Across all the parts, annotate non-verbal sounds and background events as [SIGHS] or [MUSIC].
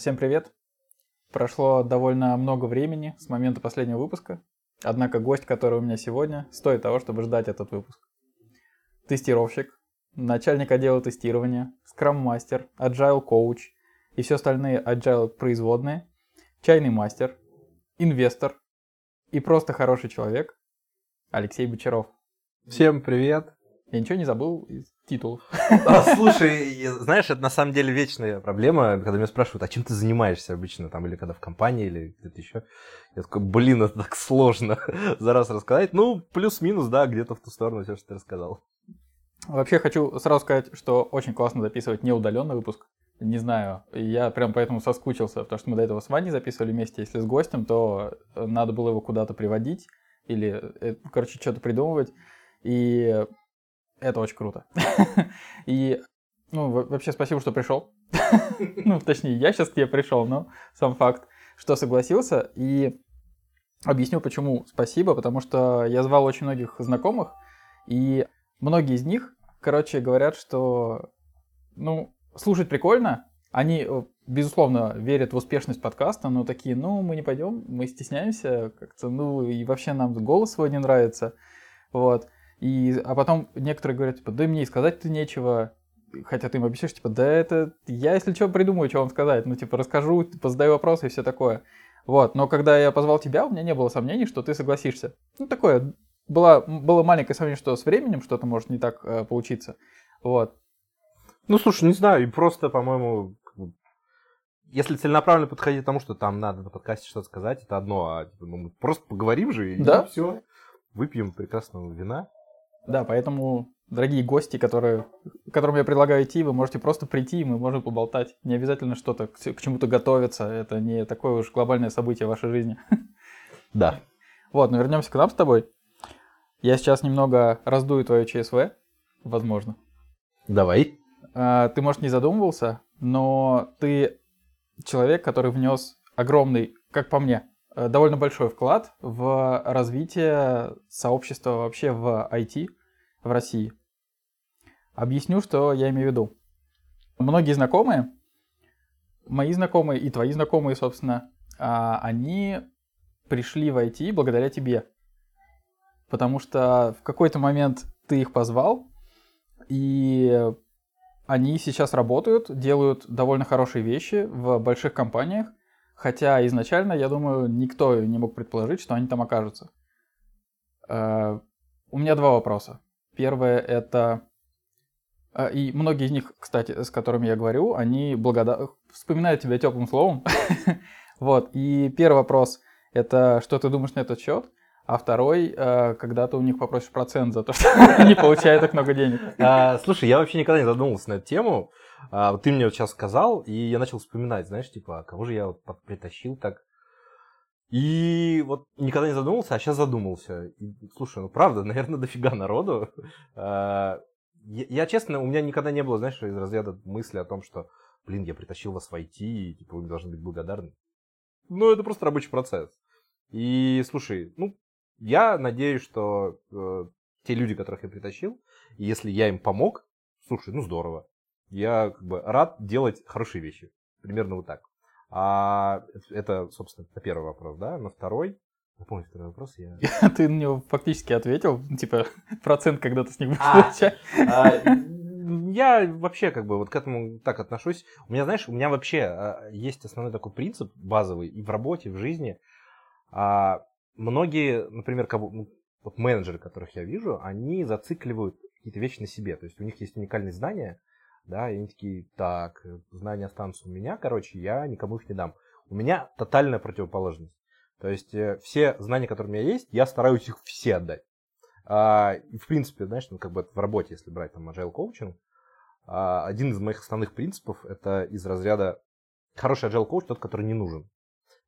Всем привет! Прошло довольно много времени с момента последнего выпуска, однако гость, который у меня сегодня, стоит того, чтобы ждать этот выпуск. Тестировщик, начальник отдела тестирования, скрам-мастер, agile коуч и все остальные agile производные, чайный мастер, инвестор и просто хороший человек Алексей Бочаров. Всем привет! Я ничего не забыл из титулов. А, слушай, знаешь, это на самом деле вечная проблема, когда меня спрашивают, а чем ты занимаешься обычно, там, или когда в компании, или где-то еще. Я такой, блин, это так сложно [LAUGHS] за раз рассказать. Ну, плюс-минус, да, где-то в ту сторону все, что ты рассказал. Вообще хочу сразу сказать, что очень классно записывать неудаленный выпуск. Не знаю, я прям поэтому соскучился, потому что мы до этого с Ваней записывали вместе. Если с гостем, то надо было его куда-то приводить или, э, короче, что-то придумывать. И это очень круто. [LAUGHS] И, ну, вообще спасибо, что пришел. [LAUGHS] Ну, точнее, я сейчас к тебе пришел, но сам факт, что согласился. И объясню, почему спасибо, потому что я звал очень многих знакомых, и многие из них, короче, говорят, что, ну, слушать прикольно, они, э, безусловно, верят в успешность подкаста, но такие, ну, мы не пойдем, мы стесняемся как-то, ну, и вообще нам голос свой не нравится, вот. И, а потом некоторые говорят, типа, да мне и сказать-то нечего. Хотя ты им объяснишь, типа, да это... Я, если что, придумаю, что вам сказать. Ну, типа, расскажу, типа, задаю вопросы и все такое. Вот, но когда я позвал тебя, у меня не было сомнений, что ты согласишься. Ну, такое, было, было маленькое сомнение, что с временем что-то может не так э, получиться. Вот. Ну, слушай, не знаю, и просто, по-моему, если целенаправленно подходить к тому, что там надо на подкасте что-то сказать, это одно, а типа, ну, мы просто поговорим же, и да? все. Выпьем прекрасного вина. Да, поэтому, дорогие гости, которые, которым я предлагаю идти, вы можете просто прийти, и мы можем поболтать. Не обязательно что-то к, к чему-то готовиться. Это не такое уж глобальное событие в вашей жизни. [LAUGHS] Да. Вот, но вернемся к нам с тобой. Я сейчас немного раздую твое ЧСВ, возможно. Давай. А, ты, может, не задумывался, но ты человек, который внес огромный, как по мне, довольно большой вклад в развитие сообщества вообще в IT в России. Объясню, что я имею в виду. Многие знакомые, мои знакомые и твои знакомые, собственно, а, они пришли в IT благодаря тебе. Потому что в какой-то момент ты их позвал, и они сейчас работают, делают довольно хорошие вещи в больших компаниях, Хотя изначально, я думаю, никто не мог предположить, что они там окажутся. Э, у меня два вопроса. Первое это... Э, и многие из них, кстати, с которыми я говорю, они благодар... вспоминают тебя теплым словом. [LAUGHS] вот. И первый вопрос это что ты думаешь на этот счет? А второй, э, когда ты у них попросишь процент за то, что [LAUGHS] они получают так много денег. А, слушай, я вообще никогда не задумывался на эту тему. А, вот ты мне вот сейчас сказал, и я начал вспоминать, знаешь, типа, а кого же я вот притащил так. И вот никогда не задумывался, а сейчас задумался. И, слушай, ну правда, [LAUGHS] наверное, дофига народу. А, я, я, честно, у меня никогда не было, знаешь, из разряда мысли о том, что, блин, я притащил вас в IT, и типа вы должны быть благодарны. Ну, это просто рабочий процесс. И слушай, ну, я надеюсь, что э, те люди, которых я притащил, если я им помог, слушай, ну здорово я как бы рад делать хорошие вещи. Примерно вот так. А это, собственно, на первый вопрос, да? На второй, Напомню второй вопрос. Я... [LAUGHS] Ты на него фактически ответил, типа, [LAUGHS] процент, когда ты с них будешь а, получать. А, я вообще как бы вот к этому так отношусь. У меня, знаешь, у меня вообще а, есть основной такой принцип базовый и в работе, в жизни. Многие, например, кого, ну, вот менеджеры, которых я вижу, они зацикливают какие-то вещи на себе. То есть у них есть уникальные знания, да, и они такие, так, знания останутся у меня, короче, я никому их не дам. У меня тотальная противоположность. То есть э, все знания, которые у меня есть, я стараюсь их все отдать. А, и в принципе, знаешь, ну, как бы в работе, если брать там agile коучинг, а, один из моих основных принципов это из разряда хороший agile коуч тот, который не нужен.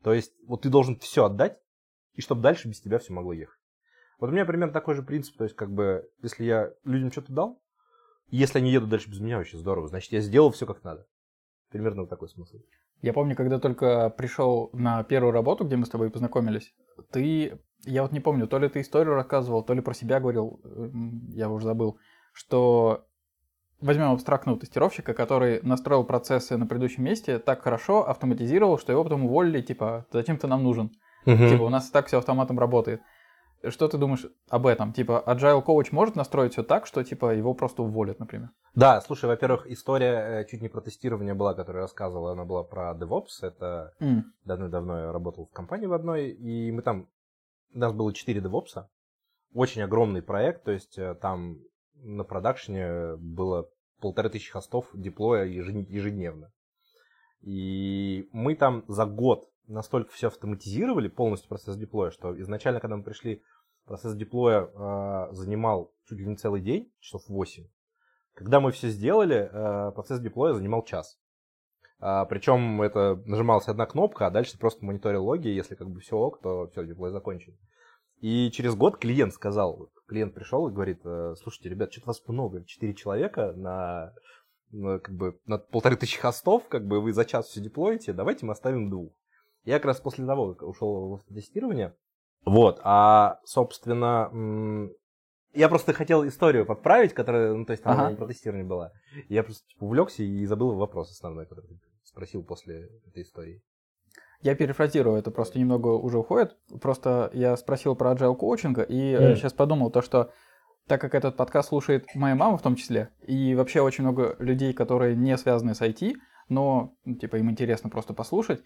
То есть вот ты должен все отдать, и чтобы дальше без тебя все могло ехать. Вот у меня примерно такой же принцип, то есть как бы если я людям что-то дал, если они едут дальше без меня, вообще здорово. Значит, я сделал все как надо. Примерно вот такой смысл. Я помню, когда только пришел на первую работу, где мы с тобой познакомились, ты, я вот не помню, то ли ты историю рассказывал, то ли про себя говорил, я уже забыл, что возьмем абстрактного тестировщика, который настроил процессы на предыдущем месте так хорошо, автоматизировал, что его потом уволили, типа, зачем ты нам нужен? Мгм. Типа, у нас и так все автоматом работает. Что ты думаешь об этом? Типа, Agile Coach может настроить все так, что, типа, его просто уволят, например? Да, слушай, во-первых, история э, чуть не про тестирование была, которую я рассказывал, она была про DevOps. Это М, давно-давно я работал в компании в одной, и мы там, у нас было 4 DevOps, очень огромный проект, то есть э, там на продакшене было полторы тысячи хостов деплоя ежедневно. И мы там за год настолько все автоматизировали, полностью процесс деплоя, что изначально, когда мы пришли, процесс деплоя э, занимал чуть ли не целый день, часов 8. Когда мы все сделали, э, процесс деплоя занимал час. А, причем это нажималась одна кнопка, а дальше просто мониторил логи, если как бы все ок, то все, деплой закончен. И через год клиент сказал, клиент пришел и говорит, э, слушайте, ребят, что-то вас много, 4 человека на, на, как бы, на полторы тысячи хостов, как бы вы за час все деплоите, давайте мы оставим двух. Я как раз после того, как ушел в автотестирование, вот, а, собственно, я просто хотел историю подправить, которая, ну, то есть, она Ага. не про тестирование была. Я просто типа, увлекся и забыл вопрос основной, который ты спросил после этой истории. Я перефразирую, это просто немного уже уходит. Просто я спросил про agile коучинга и Мгм. сейчас подумал то, что так как этот подкаст слушает моя мама в том числе, и вообще очень много людей, которые не связаны с IT, но ну, типа им интересно просто послушать,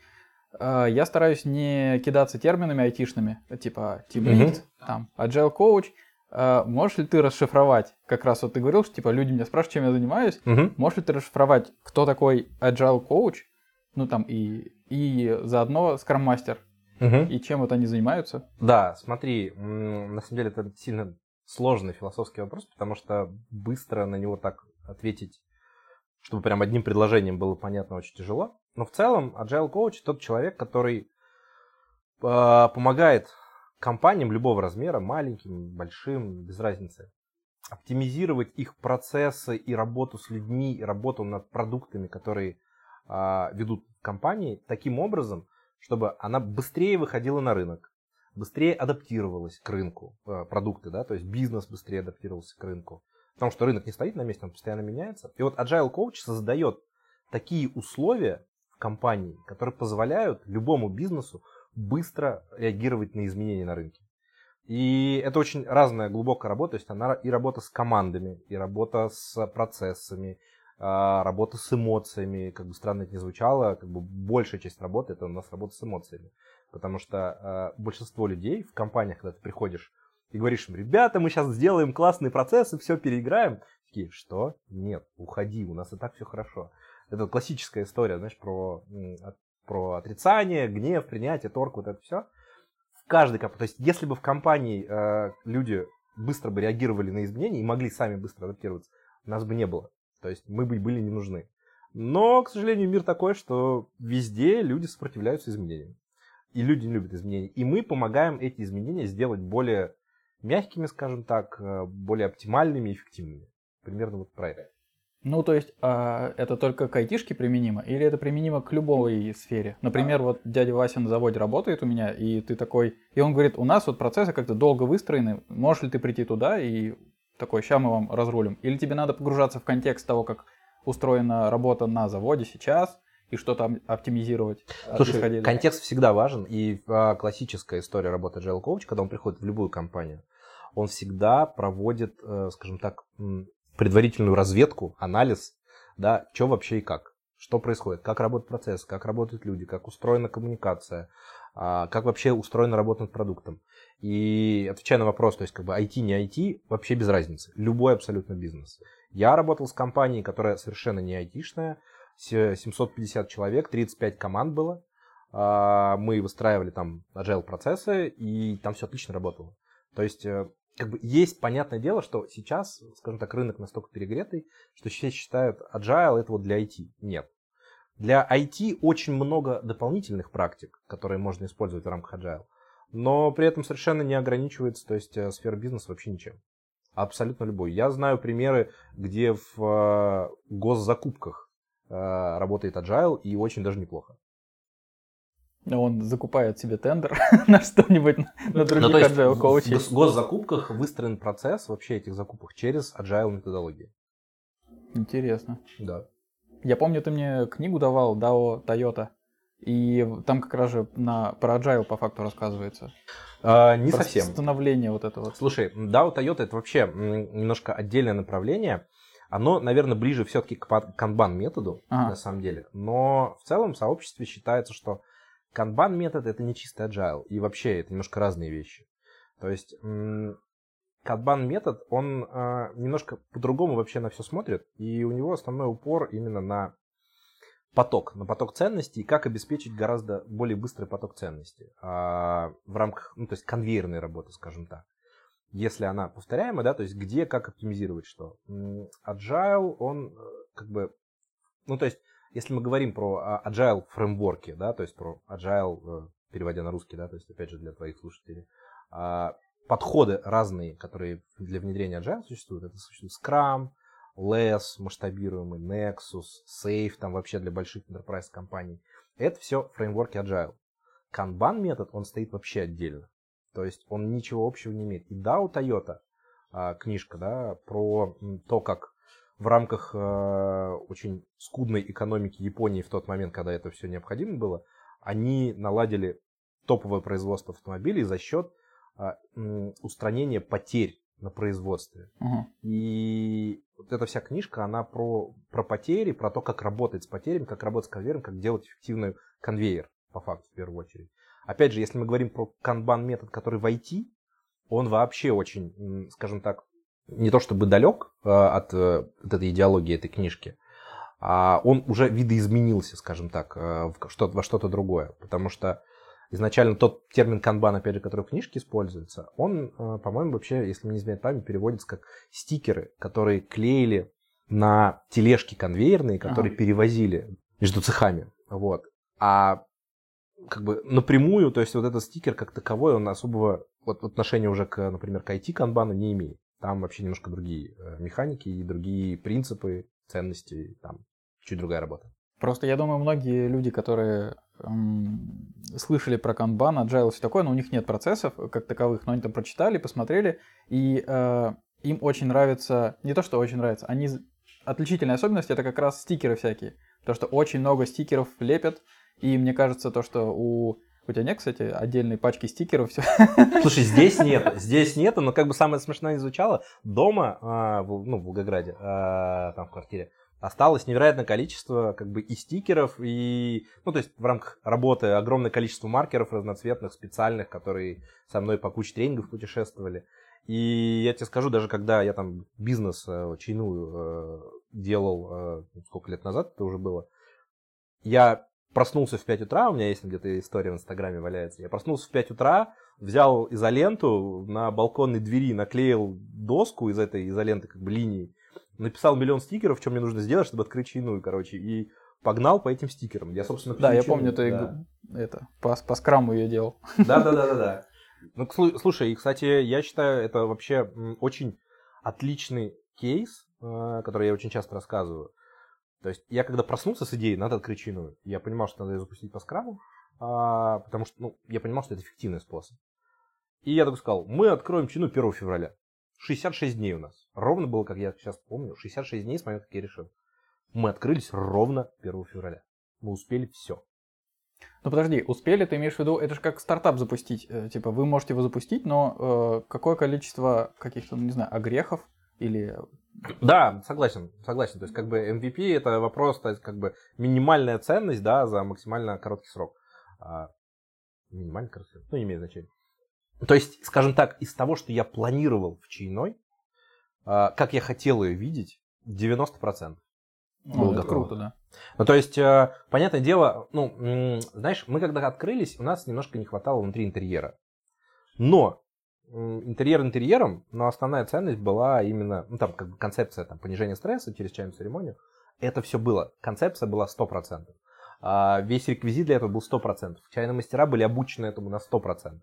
я стараюсь не кидаться терминами айтишными, типа team lead, там, agile coach. Э, Можешь ли ты расшифровать, как раз вот ты говорил, что типа люди меня спрашивают, чем я занимаюсь, Можешь ли ты расшифровать, кто такой agile coach, ну там и, и заодно Scrum Master, и чем вот они занимаются? Да, смотри, на самом деле это сильно сложный философский вопрос, потому что быстро на него так ответить, чтобы прям одним предложением было понятно, очень тяжело. Но в целом Agile Coach тот человек, который э, помогает компаниям любого размера, маленьким, большим, без разницы, оптимизировать их процессы и работу с людьми, и работу над продуктами, которые а, ведут компании, таким образом, чтобы она быстрее выходила на рынок, быстрее адаптировалась к рынку, э, продукты, да, то есть бизнес быстрее адаптировался к рынку. Потому что рынок не стоит на месте, он постоянно меняется. И вот Agile Coach создает такие условия в компании, которые позволяют любому бизнесу быстро реагировать на изменения на рынке. И это очень разная глубокая работа, то есть она и работа с командами, и работа с процессами, а, работа с эмоциями, как бы странно это ни звучало, как бы большая часть работы это у нас работа с эмоциями. Потому что а, большинство людей в компаниях, когда ты приходишь и говоришь им, ребята, мы сейчас сделаем классные процессы, все переиграем, такие, что? Нет, уходи, у нас и так все хорошо. Это классическая история, знаешь, про, про отрицание, гнев, принятие, торг, вот это все. В каждой компании, то есть если бы в компании э, люди быстро бы реагировали на изменения и могли сами быстро адаптироваться, нас бы не было. То есть мы бы были не нужны. Но, к сожалению, мир такой, что везде люди сопротивляются изменениям. И люди не любят изменения. И мы помогаем эти изменения сделать более мягкими, скажем так, э, более оптимальными и эффективными. Примерно вот про это. Ну, то есть, а, это только к айтишке применимо, или это применимо к любой сфере? Например, вот дядя Вася на заводе работает у меня, и ты такой, и он говорит, у нас вот процессы как-то долго выстроены, можешь ли ты прийти туда и такой, ща мы вам разрулим? Или тебе надо погружаться в контекст того, как устроена работа на заводе сейчас, и что там оптимизировать? а, Слушай, контекст всегда важен. И а, классическая история работы Agile Coach, когда он приходит в любую компанию, он всегда проводит, э, скажем так, предварительную разведку, анализ, да, что вообще и как. Что происходит, как работает процесс, как работают люди, как устроена коммуникация, а, как вообще устроена работа над продуктом. И отвечая на вопрос, то есть как бы IT, не IT, вообще без разницы. Любой абсолютно бизнес. Я работал с компанией, которая совершенно не с- 750 человек, 35 команд было. А, Мы выстраивали там agile процессы, и там все отлично работало. То есть, э, как бы есть понятное дело, что сейчас, скажем так, рынок настолько перегретый, что все считают agile это вот для IT. Нет. Для IT очень много дополнительных практик, которые можно использовать в рамках agile, но при этом совершенно не ограничивается, то есть э, сфера бизнеса вообще ничем. Абсолютно любой. Я знаю примеры, где в э, госзакупках э, работает agile и очень даже неплохо. Он закупает себе тендер [LAUGHS] на что-нибудь, на Ну, других есть agile в коучей. гос- госзакупках выстроен процесс вообще этих закупок через agile методологии. Интересно. Да. Я помню, ты мне книгу давал, DAO Toyota, и там как раз же на, про Agile по факту рассказывается. А, не про совсем. становление вот это вот. Слушай, DAO Toyota это вообще немножко отдельное направление. Оно, наверное, ближе все-таки к канбан методу, Ага. на самом деле. Но в целом в сообществе считается, что канбан метод это не чистый agile. И вообще это немножко разные вещи. То есть канбан метод, он а, немножко по-другому вообще на все смотрит. И у него основной упор именно на поток, на поток ценностей, и как обеспечить гораздо более быстрый поток ценностей а, в рамках, ну, то есть конвейерной работы, скажем так. Если она повторяемая, да, то есть где, как оптимизировать что. Agile, он э, как бы, ну, то есть, если мы говорим про а, Agile фреймворки, да, то есть про Agile, э, переводя на русский, да, то есть, опять же, для твоих слушателей, а, подходы разные, которые для внедрения Agile существуют, это существует Scrum, LESS, масштабируемый, Nexus, Safe, там вообще для больших enterprise компаний. Это все фреймворки Agile. Kanban метод, он стоит вообще отдельно. То есть он ничего общего не имеет. И да, у Toyota а, книжка, да, про то, как в рамках э, очень скудной экономики Японии в тот момент, когда это все необходимо было, они наладили топовое производство автомобилей за счет м, устранения потерь на производстве. Мгм. И вот эта вся книжка, она про, про потери, про то, как работать с потерями, как работать с конвейером, как делать эффективный конвейер, по факту, в первую очередь. Опять же, если мы говорим про канбан метод, который в IT, он вообще очень, скажем так, не то чтобы далек э, от э, вот этой идеологии этой книжки, а он уже видоизменился, скажем так, э, что- во что-то другое. Потому что изначально тот термин канбан, опять же, который в книжке используется, он, по-моему, вообще, если не изменяет память, переводится как стикеры, которые клеили на тележки конвейерные, которые Ага. перевозили между цехами. Вот. А как бы напрямую, то есть вот этот стикер как таковой, он особого вот, отношения уже к, например, к IT-канбану не имеет. Там вообще немножко другие э, механики и другие принципы, ценности, там чуть другая работа. Просто я думаю, многие люди, которые м, слышали про канбан, agile, все такое, но у них нет процессов как таковых, но они там прочитали, посмотрели, и э, им очень нравится, не то что очень нравится, они отличительная особенность это как раз стикеры всякие, потому что очень много стикеров лепят, и мне кажется то, что у у тебя нет, кстати, отдельной пачки стикеров, все. [LAUGHS] Слушай, здесь нет, здесь нет, но как бы самое смешное не звучало, дома, а, ну, в Волгограде, а, там в квартире, осталось невероятное количество как бы и стикеров, и, ну, то есть в рамках работы огромное количество маркеров разноцветных, специальных, которые со мной по куче тренингов путешествовали. И я тебе скажу, даже когда я там бизнес э, чайную э, делал, э, сколько лет назад это уже было, я проснулся в 5 утра, у меня есть где-то история в Инстаграме валяется. Я проснулся в 5 утра, взял изоленту, на балконной двери наклеил доску из этой изоленты, как бы линии, написал миллион стикеров, что мне нужно сделать, чтобы открыть чайную, короче, и погнал по этим стикерам. Я, собственно, Да, я помню, ты да. это, по, по скраму ее делал. Да, да, да, да, да. Ну, слу- слушай, и, кстати, я считаю, это вообще очень отличный кейс, э, который я очень часто рассказываю. То есть я когда проснулся с идеей, надо открыть чайную, я понимал, что надо ее запустить по скраму, а, потому что, ну, я понимал, что это эффективный способ. И я такой сказал, мы откроем чайную 1 февраля. 66 дней у нас. Ровно было, как я сейчас помню, 66 дней с момента, как я решил. Мы открылись ровно 1 февраля. Мы успели все. Ну подожди, успели, ты имеешь в виду, это же как стартап запустить. э, Типа вы можете его запустить, но э, какое количество каких-то, ну не знаю, огрехов или... Да, согласен, согласен. То есть, как бы MVP это вопрос, то есть, как бы минимальная ценность, да, за максимально короткий срок. А, минимально короткий срок, ну, не имеет значения. То есть, скажем так, из того, что я планировал в чайной, а, как я хотел ее видеть, 90%. Ну, Было это готово. круто, да. Ну, то есть, э, понятное дело, ну, знаешь, мы когда открылись, у нас немножко не хватало внутри интерьера. Но интерьер интерьером, но основная ценность была именно, ну, там, как бы концепция там, понижения стресса через чайную церемонию. Это все было. Концепция была 100%. А весь реквизит для этого был 100%. Чайные мастера были обучены этому на 100%.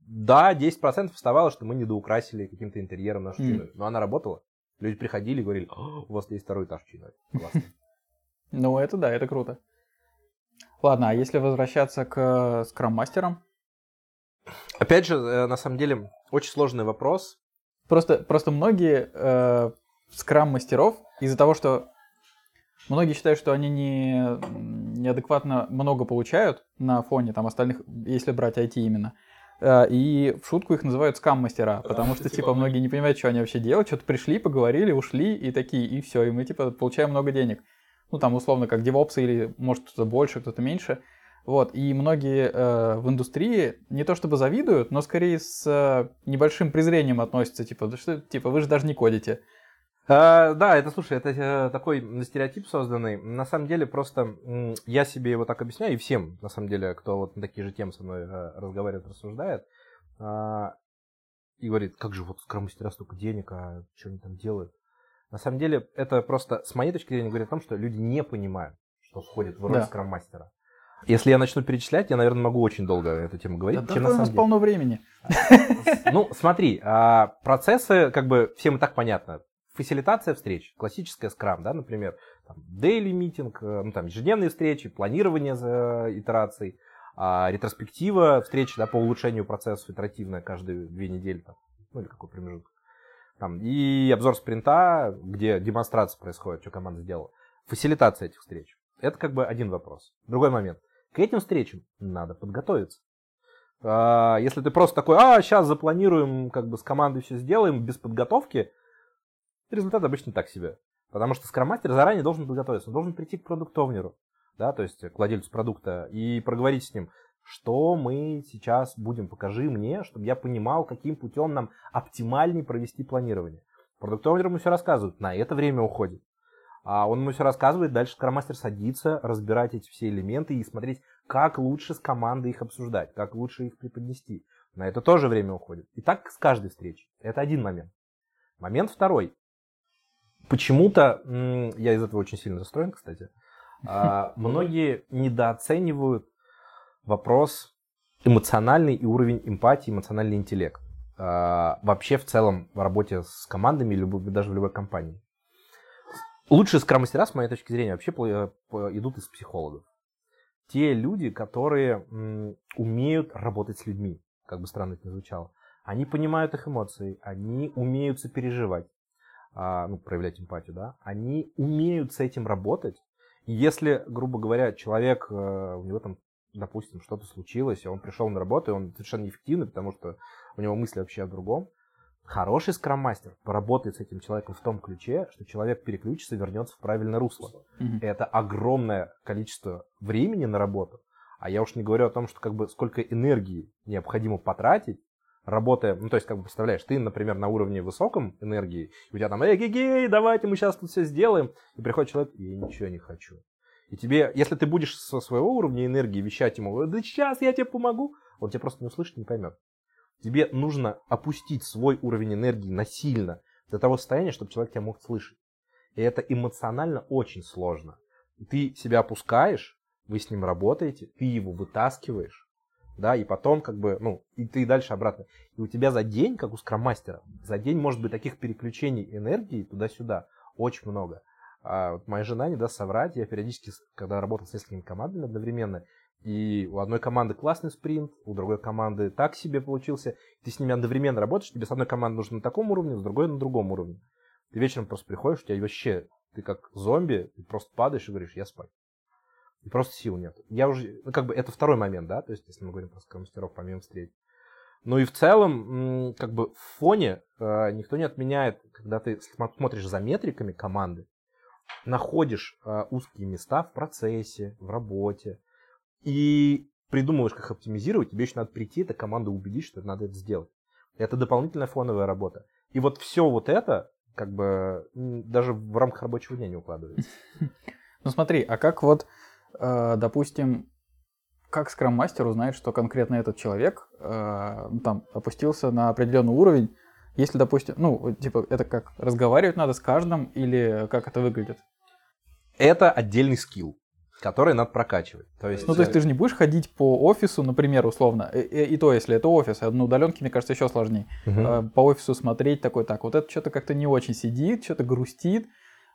Да, 10% вставало, что мы недоукрасили каким-то интерьером нашу Мгм. чайную. Но она работала. Люди приходили и говорили, «О, у вас есть второй этаж. Классно. [LAUGHS] Ну это да, это круто. Ладно, а если возвращаться к скрам-мастерам? Опять же, э, на самом деле, очень сложный вопрос. Просто, просто многие, э, скрам-мастеров из-за того, что многие считают, что они не, неадекватно много получают на фоне там остальных, если брать IT именно. Э, и в шутку их называют скам-мастера, потому что, типа, многие не понимают, что они вообще делают, что-то пришли, поговорили, ушли, и такие, и все, и мы, типа, получаем много денег. Ну, там, условно, как девопсы, или, может, кто-то больше, кто-то меньше. Вот, и многие э, в индустрии не то чтобы завидуют, но скорее с э, небольшим презрением относятся, типа, что, типа, вы же даже не кодите. А, да, это, слушай, это э, такой стереотип созданный. На самом деле, просто я себе его так объясняю, и всем, на самом деле, кто вот на такие же темы со мной э, разговаривает, рассуждает, а, и говорит, как же вот скроммастера столько денег, а что они там делают? На самом деле, это просто, с моей точки зрения, говорит о том, что люди не понимают, что входит в роль да. скроммастера. Если я начну перечислять, я, наверное, могу очень долго эту тему говорить. Да, да, у нас деле. полно времени. [LAUGHS] Ну, смотри, а, процессы, как бы, всем и так понятно фасилитация встреч, классическая скрам, да, например, там, daily митинг, э, ну, там, ежедневные встречи, планирование за итераций, а, ретроспектива встреч да, по улучшению процессов итеративная каждые две недели, там, ну или какой промежуток. Там, и обзор спринта, где демонстрация происходит, что команда сделала. Фасилитация этих встреч. Это как бы один вопрос. Другой момент. К этим встречам надо подготовиться. А, если ты просто такой, а, сейчас запланируем, как бы с командой все сделаем, без подготовки, результат обычно так себе. Потому что скроммастер заранее должен подготовиться, он должен прийти к продуктовнеру, да, то есть к владельцу продукта, и проговорить с ним, что мы сейчас будем, покажи мне, чтобы я понимал, каким путем нам оптимальнее провести планирование. Продуктовнер ему все рассказывает, на это время уходит. А он ему все рассказывает, дальше скроммастер садится, разбирать эти все элементы и смотреть, как лучше с командой их обсуждать, как лучше их преподнести. На это тоже время уходит. И так с каждой встречи. Это один момент. Момент второй почему-то, я из этого очень сильно расстроен, кстати, а, [LAUGHS] многие недооценивают вопрос эмоциональный и уровень эмпатии, эмоциональный интеллект. А, вообще в целом в работе с командами, даже в любой компании. Лучшие скрам-мастера, с моей точки зрения, вообще идут из психологов. Те люди, которые умеют работать с людьми, как бы странно это ни звучало. Они понимают их эмоции, они умеют сопереживать, а, ну, проявлять эмпатию, да, они умеют с этим работать. И если, грубо говоря, человек, э, у него там, допустим, что-то случилось, и он пришел на работу, и он совершенно неэффективный, потому что у него мысли вообще о другом, хороший скрам-мастер поработает с этим человеком в том ключе, что человек переключится, вернется в правильное русло. Mm-hmm. Это огромное количество времени на работу. А я уж не говорю о том, что как бы сколько энергии необходимо потратить работая, ну, то есть, как бы, представляешь, ты, например, на уровне высоком энергии, и у тебя там, эй, гей, давайте мы сейчас тут все сделаем, и приходит человек, я ничего не хочу. И тебе, если ты будешь со своего уровня энергии вещать ему, да сейчас я тебе помогу, он тебя просто не услышит, не поймет. Тебе нужно опустить свой уровень энергии насильно до того состояния, чтобы человек тебя мог слышать. И это эмоционально очень сложно. Ты себя опускаешь, вы с ним работаете, ты его вытаскиваешь, да, и потом как бы, ну, и ты дальше обратно. И у тебя за день, как у скроммастера, за день может быть таких переключений энергии туда-сюда очень много. А вот моя жена не даст соврать, я периодически, когда работал с несколькими командами одновременно, и у одной команды классный спринт, у другой команды так себе получился, ты с ними одновременно работаешь, тебе с одной командой нужно на таком уровне, с другой на другом уровне. Ты вечером просто приходишь, у тебя вообще, ты как зомби, ты просто падаешь и говоришь, я спать. И просто сил нет. Я уже, ну, как бы, это второй момент, да, то есть, если мы говорим про мастеров помимо встреч. Ну и в целом, как бы в фоне э, никто не отменяет, когда ты смотришь за метриками команды, находишь э, узкие места в процессе, в работе, и придумываешь, как оптимизировать, тебе еще надо прийти, эта команда убедить, что надо это сделать. Это дополнительная фоновая работа. И вот все вот это, как бы, даже в рамках рабочего дня не укладывается. [LAUGHS] Ну смотри, а как вот Э, допустим, как скрам-мастер узнает, что конкретно этот человек э, ну, там опустился на определенный уровень, если, допустим, ну, типа, это как, разговаривать надо с каждым или как это выглядит? Это отдельный скилл, который надо прокачивать. То есть... Ну, то есть ты же не будешь ходить по офису, например, условно, и, и, и то, если это офис, а на удаленке, мне кажется, еще сложнее. Угу. По офису смотреть такой, так, вот это что-то как-то не очень сидит, что-то грустит,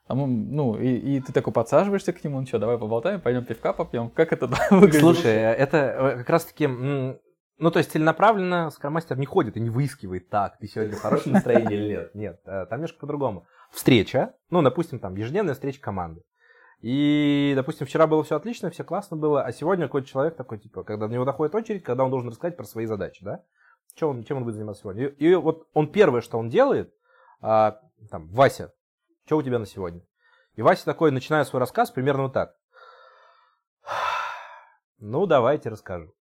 а мы, ну, и, и ты такой подсаживаешься к нему, ну что, давай поболтаем, пойдем пивка попьем. Как это [LAUGHS] выглядит? Слушай, это э, как раз-таки, ну, то есть целенаправленно скромастер не ходит и не выискивает так, ты сегодня в хорошем настроении или нет. Нет, э, там немножко по-другому. встреча, ну, допустим, там, ежедневная встреча команды. И, допустим, вчера было все отлично, все классно было, а сегодня какой-то человек такой, типа, когда до него доходит очередь, когда он должен рассказать про свои задачи, да? Чем он, чем он будет заниматься сегодня? И, и вот он первое, что он делает, а, там, Вася, что у тебя на сегодня? И Вася такой начинает свой рассказ примерно вот так. [SIGHS] Ну, давайте расскажу.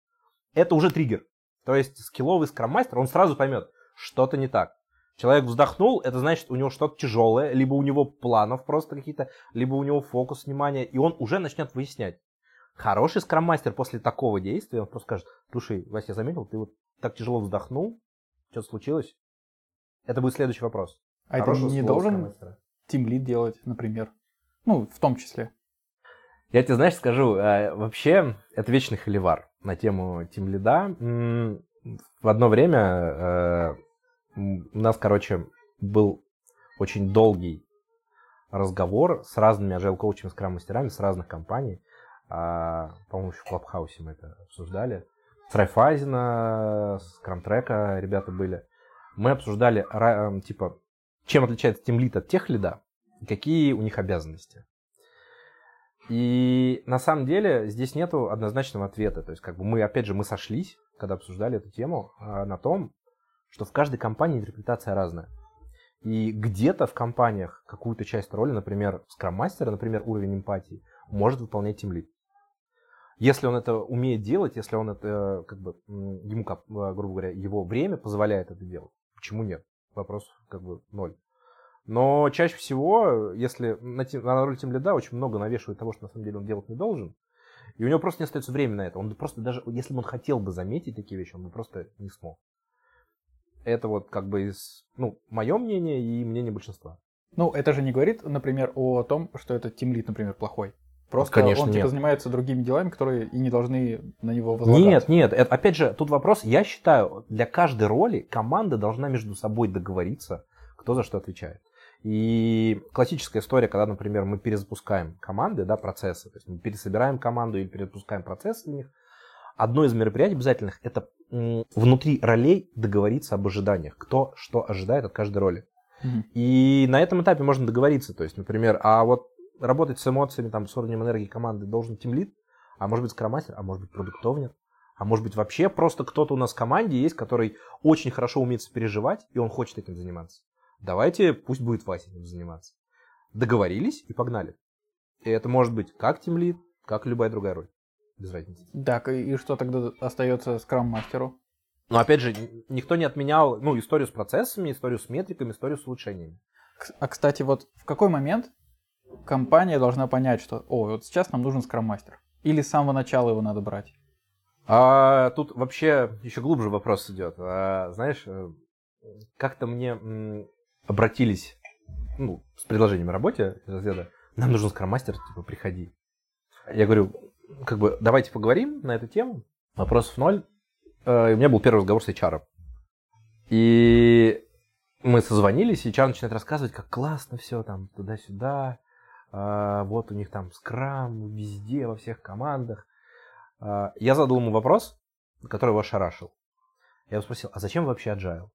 Это уже триггер. То есть скилловый скроммастер, он сразу поймет, что-то не так. Человек вздохнул, это значит, у него что-то тяжелое, либо у него планов просто какие-то, либо у него фокус внимания, и он уже начнет выяснять. Хороший скроммастер после такого действия, он просто скажет, слушай, Вася, я заметил, ты вот так тяжело вздохнул, что-то случилось? Это будет следующий вопрос. А это не должен тимлид делать, например? Ну, в том числе. Я тебе, знаешь, скажу, э, вообще, это вечный холивар на тему тимлида. В одно время э, у нас, короче, был очень долгий разговор с разными agile коучами, скрам-мастерами с разных компаний. А, по-моему, еще в Клабхаусе мы это обсуждали. С Райфайзена, с Крамтрека ребята были. Мы обсуждали, эм, типа, чем отличается тимлит от тех лида, какие у них обязанности. И на самом деле здесь нету однозначного ответа. То есть, как бы мы, опять же, мы сошлись, когда обсуждали эту тему, а, на том, что в каждой компании интерпретация разная. И где-то в компаниях какую-то часть роли, например, скрам-мастера, например, уровень эмпатии, может выполнять тимлит. Если он это умеет делать, если он это, как бы, ему, э, грубо говоря, его время позволяет это делать, почему нет? Вопрос как бы ноль. Но чаще всего, если на, тем, на роль тимлида очень много навешивают того, что на самом деле он делать не должен, и у него просто не остается времени на это. Он просто даже, если бы он хотел бы заметить такие вещи, он бы просто не смог. Это вот как бы из, ну, мое мнение и мнение большинства. Ну, это же не говорит, например, о том, что этот тимлит, например, плохой. Просто Конечно, он типа занимается другими делами, которые и не должны на него возлагаться. Нет, нет, это, опять же, тут вопрос, я считаю, для каждой роли команда должна между собой договориться, кто за что отвечает. И классическая история, когда, например, мы перезапускаем команды, да, процессы, то есть мы пересобираем команду или перезапускаем процессы в них, одно из мероприятий обязательных – это внутри ролей договориться об ожиданиях, кто что ожидает от каждой роли. Mm-hmm. И на этом этапе можно договориться, то есть, например, а вот работать с эмоциями, там, с уровнем энергии команды должен тимлит, а может быть скромастер, а может быть продуктовнер, а может быть вообще просто кто-то у нас в команде есть, который очень хорошо умеет переживать, и он хочет этим заниматься. Давайте, пусть будет Вася этим заниматься. Договорились и погнали. И это может быть как тимлит, как любая другая роль без разницы. Так, и что тогда остается скрам-мастеру? Но опять же, никто не отменял ну, историю с процессами, историю с метриками, историю с улучшениями. А, кстати, вот в какой момент компания должна понять, что, о, вот сейчас нам нужен скрам-мастер? Или с самого начала его надо брать? А, тут вообще еще глубже вопрос идет. А, знаешь, э, как-то мне м, обратились ну, с предложением о работе нам нужен скрам-мастер, типа, приходи. Я говорю, как бы давайте поговорим на эту тему. Вопросов ноль. Э, у меня был первый разговор с HR. И мы созвонились, и HR начинает рассказывать, как классно все там туда-сюда. А, вот у них там скрам везде, во всех командах. А, я задал ему вопрос, который его ошарашил. Я его спросил, а зачем вообще agile?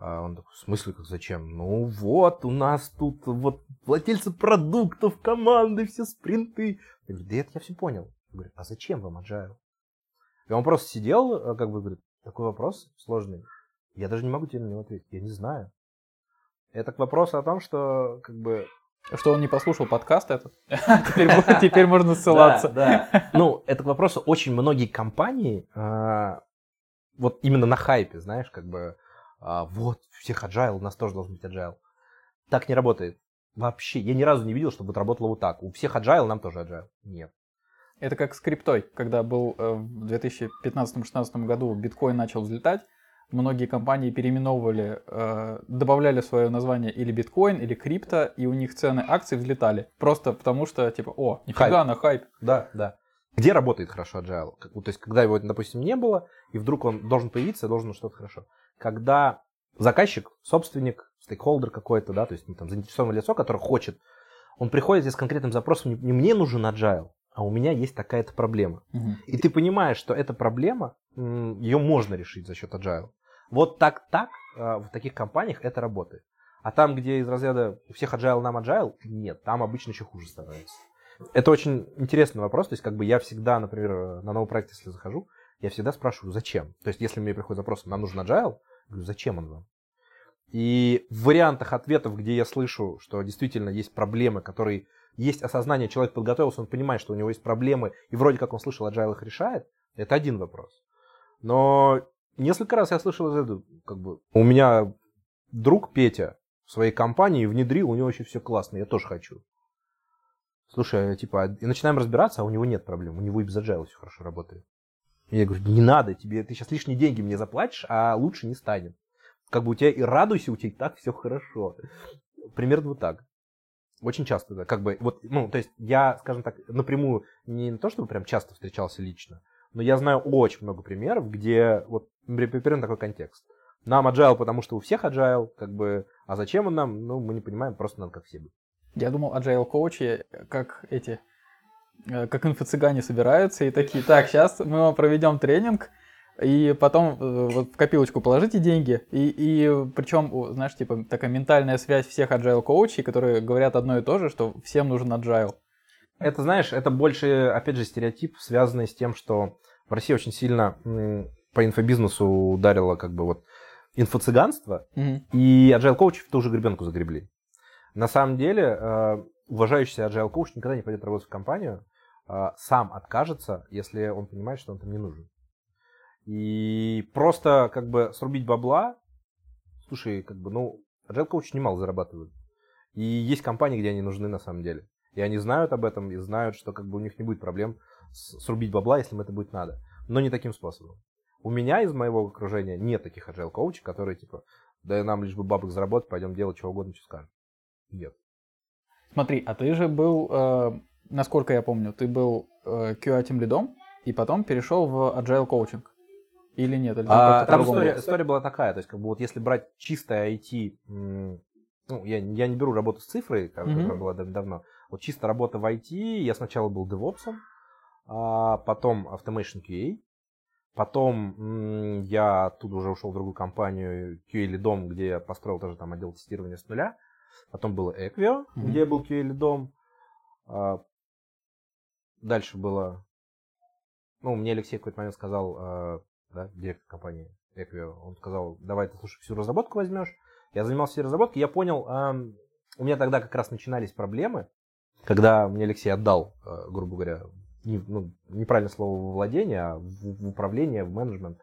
А он такой, в смысле, как зачем? Ну вот, у нас тут вот владельцы продуктов, команды, все спринты. Я говорю, да это я все понял. Я говорю, а зачем вам agile? И он просто сидел, э, как бы говорит, такой вопрос сложный. Я даже не могу тебе на него ответить, я не знаю. Это к вопросу о том, что как бы что он не послушал подкаст этот? [LAUGHS] [LAUGHS] Теперь можно ссылаться. Да, Ну, это к вопросу, очень многие компании, а, вот именно на хайпе, знаешь, как бы а, вот, всех agile, у нас тоже должен быть agile. Так не работает. Вообще, я ни разу не видел, чтобы это работало вот так. У всех agile, нам тоже agile. Нет. Это как с криптой, когда был э, в 2015-2016 году биткоин начал взлетать, многие компании переименовывали, э, добавляли свое название или биткоин, или крипто, и у них цены акций взлетали. Просто потому что, типа, о, нифига хайп. на хайп. Да, да. Где работает хорошо agile? То есть, когда его, допустим, не было, и вдруг он должен появиться, должен что-то хорошо когда заказчик, собственник, стейкхолдер какой-то, да, то есть ну, там заинтересованное лицо, которое хочет, он приходит здесь с конкретным запросом, не мне нужен agile, а у меня есть такая-то проблема. Угу. И ты понимаешь, что эта проблема, ее можно решить за счет agile. Вот так-так а, в таких компаниях это работает. А там, где из разряда у всех agile, нам agile, нет, там обычно еще хуже становится. Это очень интересный вопрос. То есть, как бы я всегда, например, на новый проект, если захожу, я всегда спрашиваю, зачем? То есть, если мне приходит запрос, нам нужен agile, говорю, зачем он вам? И в вариантах ответов, где я слышу, что действительно есть проблемы, которые есть осознание, человек подготовился, он понимает, что у него есть проблемы, и вроде как он слышал, agile их решает, это один вопрос. Но несколько раз я слышал из как бы, у меня друг Петя в своей компании внедрил, у него вообще все классно, я тоже хочу. Слушай, типа, и начинаем разбираться, а у него нет проблем, у него и без agile все хорошо работает. И я говорю, не надо, тебе, ты сейчас лишние деньги мне заплатишь, а лучше не станет. Как бы у тебя и радуйся, у тебя и так все хорошо. Примерно вот так. Очень часто, да, как бы, вот, ну, то есть я, скажем так, напрямую, не то, чтобы прям часто встречался лично, но я знаю очень много примеров, где вот примерно такой контекст. Нам agile, потому что у всех agile, как бы, а зачем он нам, ну, мы не понимаем, просто надо как все быть. Я думал, agile коучи, как эти, э, как инфо-цыгане собираются и такие, так, сейчас мы вам проведем тренинг, и потом э, вот в копилочку положите деньги, и, и причем, знаешь, типа такая ментальная связь всех agile коучей, которые говорят одно и то же, что всем нужен agile. Это, знаешь, это больше, опять же, стереотип, связанный с тем, что в России очень сильно по инфобизнесу ударило как бы вот инфо-цыганство, mm-hmm. и agile коучи в ту же гребенку загребли. На самом деле, э, уважающийся agile коуч никогда не пойдет работать в компанию, э, сам откажется, если он понимает, что он там не нужен. И просто как бы срубить бабла, слушай, как бы, ну, agile коучи немало зарабатывают. И есть компании, где они нужны на самом деле. И они знают об этом и знают, что как бы у них не будет проблем срубить бабла, если им это будет надо. Но не таким способом. У меня из моего окружения нет таких agile коучей, которые типа, да нам лишь бы бабок заработать, пойдем делать чего угодно, что скажем. Нет. Смотри, а ты же был, э, насколько я помню, ты был э, QA тем лидом, и потом перешел в agile коучинг. Или нет? Или а, там история, история была такая, то есть как бы вот если брать чистое IT, ну, я, я не беру работу с цифрой, которая mm-hmm. была давно, вот чисто работа в IT, я сначала был DevOps, а потом Automation QA, потом я оттуда уже ушел в другую компанию QA лидом, где я построил тоже там отдел тестирования с нуля, Потом было Equio, mm-hmm. где был QA лидом. А, дальше было... Ну, мне Алексей в какой-то момент сказал, а, да, директор компании Equio, он сказал, давай ты, слушай, всю разработку возьмешь. Я занимался всей разработкой, я понял, а, у меня тогда как раз начинались проблемы, когда мне Алексей отдал, грубо говоря, не, ну, неправильное слово владение, а в, в управление, в менеджмент,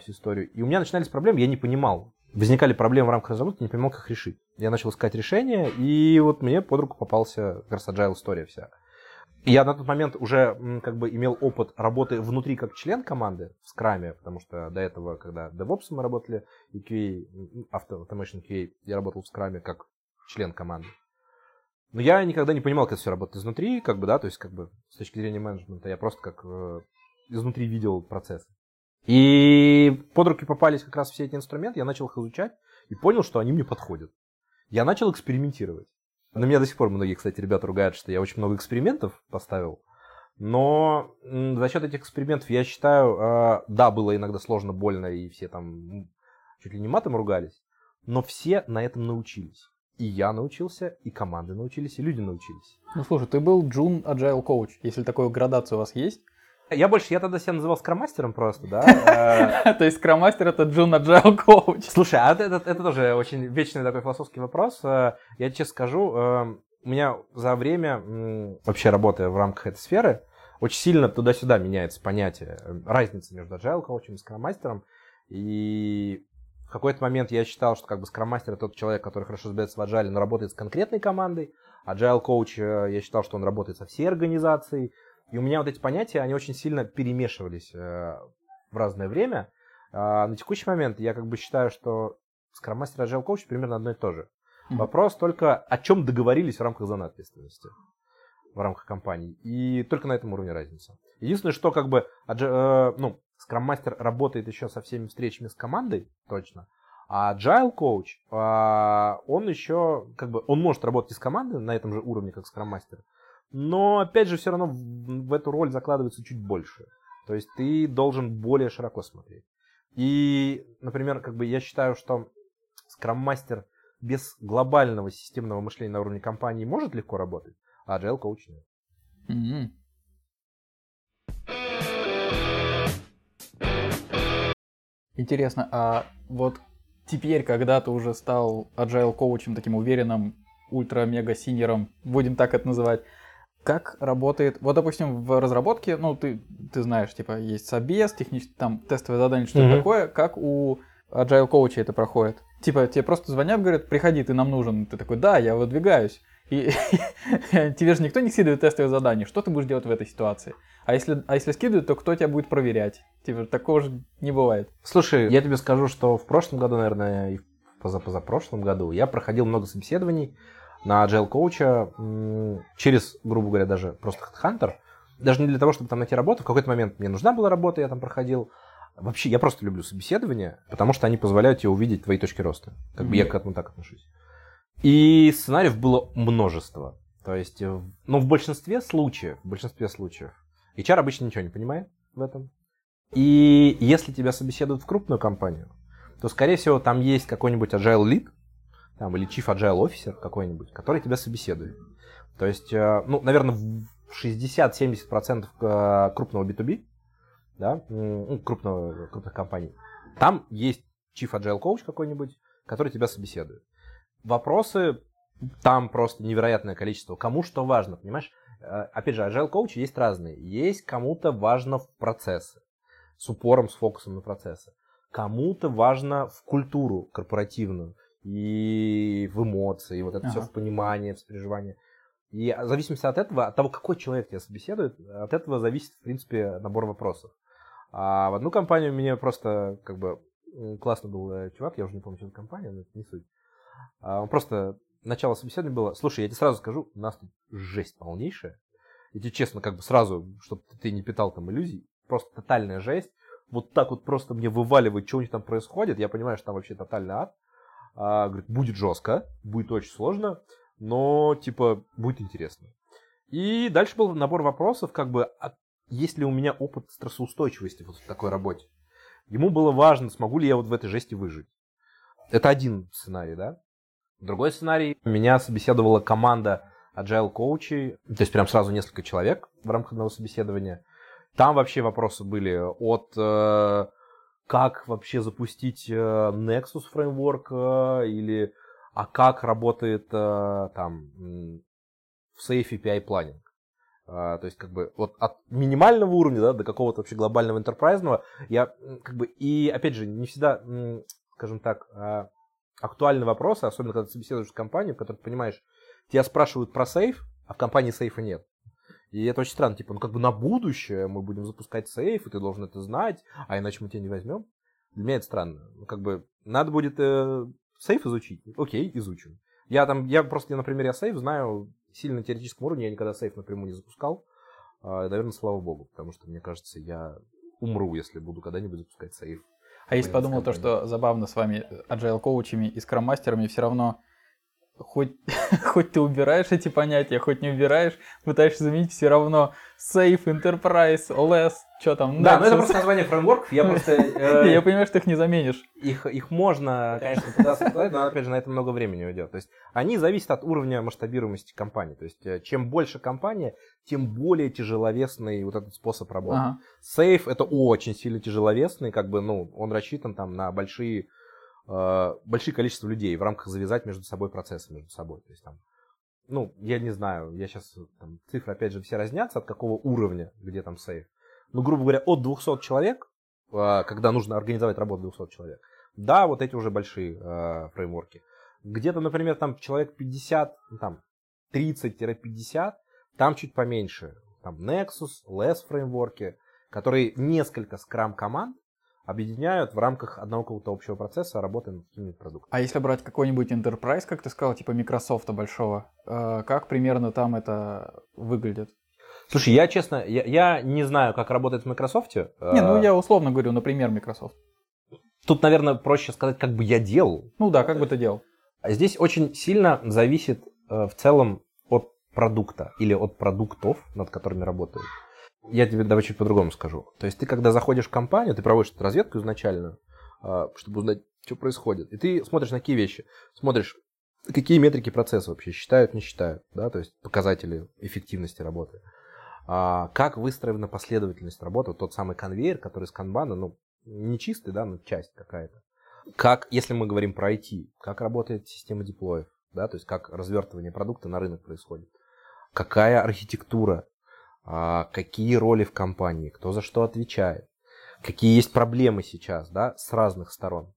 всю историю. И у меня начинались проблемы, я не понимал, возникали проблемы в рамках разработки, не понимал, как их решить. Я начал искать решение, и вот мне под руку попался как история вся. Я на тот момент уже как бы имел опыт работы внутри как член команды в скраме, потому что до этого, когда DevOps мы работали, и QA, Automation QA, я работал в скраме как член команды. Но я никогда не понимал, как это все работает изнутри, как бы, да, то есть, как бы, с точки зрения менеджмента, я просто как э, изнутри видел процесс. И под руки попались как раз все эти инструменты, я начал их изучать и понял, что они мне подходят. Я начал экспериментировать. На меня до сих пор многие, кстати, ребята ругают, что я очень много экспериментов поставил. Но за счет этих экспериментов, я считаю, а, да, было иногда сложно, больно, и все там чуть ли не матом ругались, но все на этом научились. И я научился, и команды научились, и люди научились. Ну слушай, ты был Джун Agile Coach, если такую градацию у вас есть. Я больше, я тогда себя называл скромастером просто, да. [LAUGHS] То есть скромастер это Джун Agile Coach. Слушай, а это, тоже очень вечный такой философский вопрос. Э, я честно скажу, э, у меня за время вообще работы в рамках этой сферы очень сильно туда-сюда меняется понятие, э, разница между agile коучем и скромастером. И в какой-то момент я считал, что как бы скроммастер это тот человек, который хорошо разбирается в agile, но работает с конкретной командой. Agile коуч, я считал, что он работает со всей организацией. И у меня вот эти понятия, они очень сильно перемешивались э, в разное время. А на текущий момент я как бы считаю, что Master и Agile Coach примерно одно и то же. Mm-hmm. Вопрос только, о чем договорились в рамках зоны ответственности в рамках компании. И только на этом уровне разница. Единственное, что как бы, э, ну, Master работает еще со всеми встречами с командой, точно. А Agile Coach, э, он еще, как бы, он может работать и с командой на этом же уровне, как Scrum Master, но, опять же, все равно в эту роль закладывается чуть больше. То есть ты должен более широко смотреть. И, например, как бы я считаю, что скрам-мастер без глобального системного мышления на уровне компании может легко работать, а agile коуч нет. М-м. Интересно, а вот теперь, когда ты уже стал agile коучем, таким уверенным, ультра-мега-синером, будем так это называть, как работает, вот, допустим, в разработке, ну, ты, ты знаешь, типа, есть собес, технически, там, тестовое задание, что-то Мгм. такое, как у agile коуча это проходит? Типа, тебе просто звонят, говорят, приходи, ты нам нужен. Ты такой, да, я выдвигаюсь. И [LAUGHS] тебе же никто не скидывает тестовые задания. Что ты будешь делать в этой ситуации? А если, а если скидывают, то кто тебя будет проверять? Типа, такого же не бывает. Слушай, я тебе скажу, что в прошлом году, наверное, и позапозапрошлом году я проходил много собеседований на Agile коуча через, грубо говоря, даже просто HeadHunter. Даже не для того, чтобы там найти работу. В какой-то момент мне нужна была работа, я там проходил. Вообще, я просто люблю собеседования, потому что они позволяют тебе увидеть твои точки роста. Как бы я к этому так отношусь. И сценариев было множество. То есть, э, ну, в большинстве случаев, в большинстве случаев, HR обычно ничего не понимает в этом. И если тебя собеседуют в крупную компанию, то, скорее всего, там есть какой-нибудь agile lead, там, или chief agile officer какой-нибудь, который тебя собеседует. То есть, э, ну, наверное, в 60-70% э, крупного B2B, да, ну, крупного, крупных компаний, там есть chief agile coach какой-нибудь, который тебя собеседует. Вопросы там просто невероятное количество. Кому что важно, понимаешь? Э, Опять же, agile коучи есть разные. Есть кому-то важно в процессы, с упором, с фокусом на процессы. Кому-то важно в культуру корпоративную и в эмоции, и вот это все Ага. в понимание, в сопереживание. И в зависимости от этого, от того, какой человек тебя собеседует, от этого зависит, в принципе, набор вопросов. А в одну компанию мне просто, как бы, классно был э, чувак, я уже не помню, что за компания, но это не суть. А, Он просто, начало собеседования было, слушай, я тебе сразу скажу, у нас тут жесть полнейшая. Я тебе честно, как бы сразу, чтобы ты не питал там иллюзий, просто тотальная жесть. Вот так вот просто мне вываливает, что у них там происходит. Я понимаю, что там вообще тотальный ад. А, говорит, будет жестко, будет очень сложно, но, типа, будет интересно. И дальше был набор вопросов, как бы, а есть ли у меня опыт стрессоустойчивости вот в такой работе. Ему было важно, смогу ли я вот в этой жести выжить. Это один сценарий, да? Другой сценарий. Меня собеседовала команда agile коучей, то есть прям сразу несколько человек в рамках одного собеседования. Там вообще вопросы были от э, как вообще запустить э, Nexus фреймворк э, или а как работает э, там в Safe API планинг. То есть, как бы, вот от минимального уровня, да, до какого-то вообще глобального интерпрайзного, я, как бы, и, опять же, не всегда, скажем так, актуальны вопросы, особенно когда ты собеседуешь с компанией, в которой ты понимаешь, тебя спрашивают про сейф, а в компании сейфа нет. И это очень странно, типа, ну, как бы на будущее мы будем запускать сейф, и ты должен это знать, а иначе мы тебя не возьмем. Для меня это странно. Ну, как бы, надо будет э, сейф изучить. Окей, изучим. Я там, я просто, например, я сейф знаю сильно на теоретическом уровне, я никогда сейф напрямую не запускал. А, наверное, слава богу, потому что, мне кажется, я умру, если буду когда-нибудь запускать сейф. А если подумал то, что забавно с вами, agile коучами и скрам-мастерами, все равно хоть, [LAUGHS] хоть ты убираешь эти понятия, хоть не убираешь, пытаешься заменить все равно Safe, Enterprise, OLS, что там, Да, но это Nexus. просто название фреймворков. Я просто... [LAUGHS] э, Я понимаю, что их не заменишь. их, их можно, конечно, пытаться сказать, но, опять же, на это много времени уйдет. То есть, они зависят от уровня масштабируемости компании. То есть, э, чем больше компания, тем более тяжеловесный вот этот способ работы. Сейф это очень сильно тяжеловесный, как бы, ну, он рассчитан там на большие, э, большие количество людей в рамках завязать между собой процессы между собой. То есть, там, ну, я не знаю, я сейчас, там, цифры, опять же, все разнятся, от какого уровня, где там сейф. Ну, грубо говоря, от 200 человек, э, когда нужно организовать работу 200 человек, да, вот эти уже большие э, фреймворки. Где-то, например, там человек 50, ну, там 30-50, там чуть поменьше. Там Nexus, LESS фреймворки, которые несколько скрам-команд объединяют в рамках одного какого-то общего процесса работы над каким-нибудь продуктом. А если брать какой-нибудь Enterprise, как ты сказал, типа Microsoft большого, э, как примерно там это выглядит? Слушай, я честно, я, я не знаю, как работает в Microsoft. Не, ну Э, я условно говорю, например, Microsoft. Тут, наверное, проще сказать, как бы я делал. Ну да, как бы ты делал? А Здесь очень сильно зависит э, в целом от продукта или от продуктов, над которыми работают. Я тебе давай чуть по-другому скажу. То есть ты, когда заходишь в компанию, ты проводишь эту разведку изначальную, э, чтобы узнать, что происходит. И ты смотришь на какие вещи. Смотришь, какие метрики процесса вообще считают, не считают, да, то есть показатели эффективности работы. А, как выстроена последовательность работы, вот тот самый конвейер, который с канбана, ну, не чистый, да, но часть какая-то. Как, если мы говорим про IT, как работает система диплоев, да, то есть как развертывание продукта на рынок происходит. Какая архитектура, а, какие роли в компании, кто за что отвечает, какие есть проблемы сейчас, да, с разных сторон.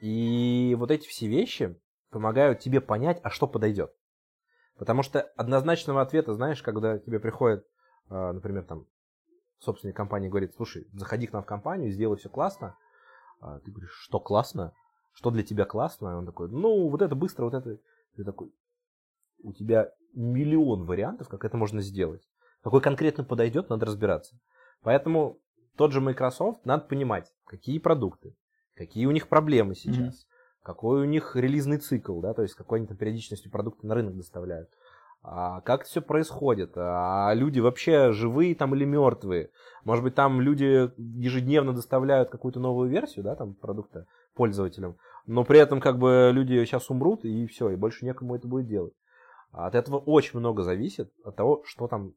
И вот эти все вещи помогают тебе понять, а что подойдет. Потому что однозначного ответа, знаешь, когда тебе приходит а, например, там собственник компании говорит, слушай, заходи к нам в компанию, сделай все классно. А ты говоришь, что классно? Что для тебя классно? И он такой, ну, вот это быстро, вот это. Ты такой, у тебя миллион вариантов, как это можно сделать. Какой конкретно подойдет, надо разбираться. Поэтому тот же Microsoft, надо понимать, какие продукты, какие у них проблемы сейчас, mm-hmm. какой у них релизный цикл, да, то есть какой они там периодичностью продукты на рынок доставляют а как все происходит, а люди вообще живые там или мертвые, может быть там люди ежедневно доставляют какую-то новую версию, да, там продукта пользователям, но при этом как бы люди сейчас умрут и все, и больше некому это будет делать. От этого очень много зависит от того, что там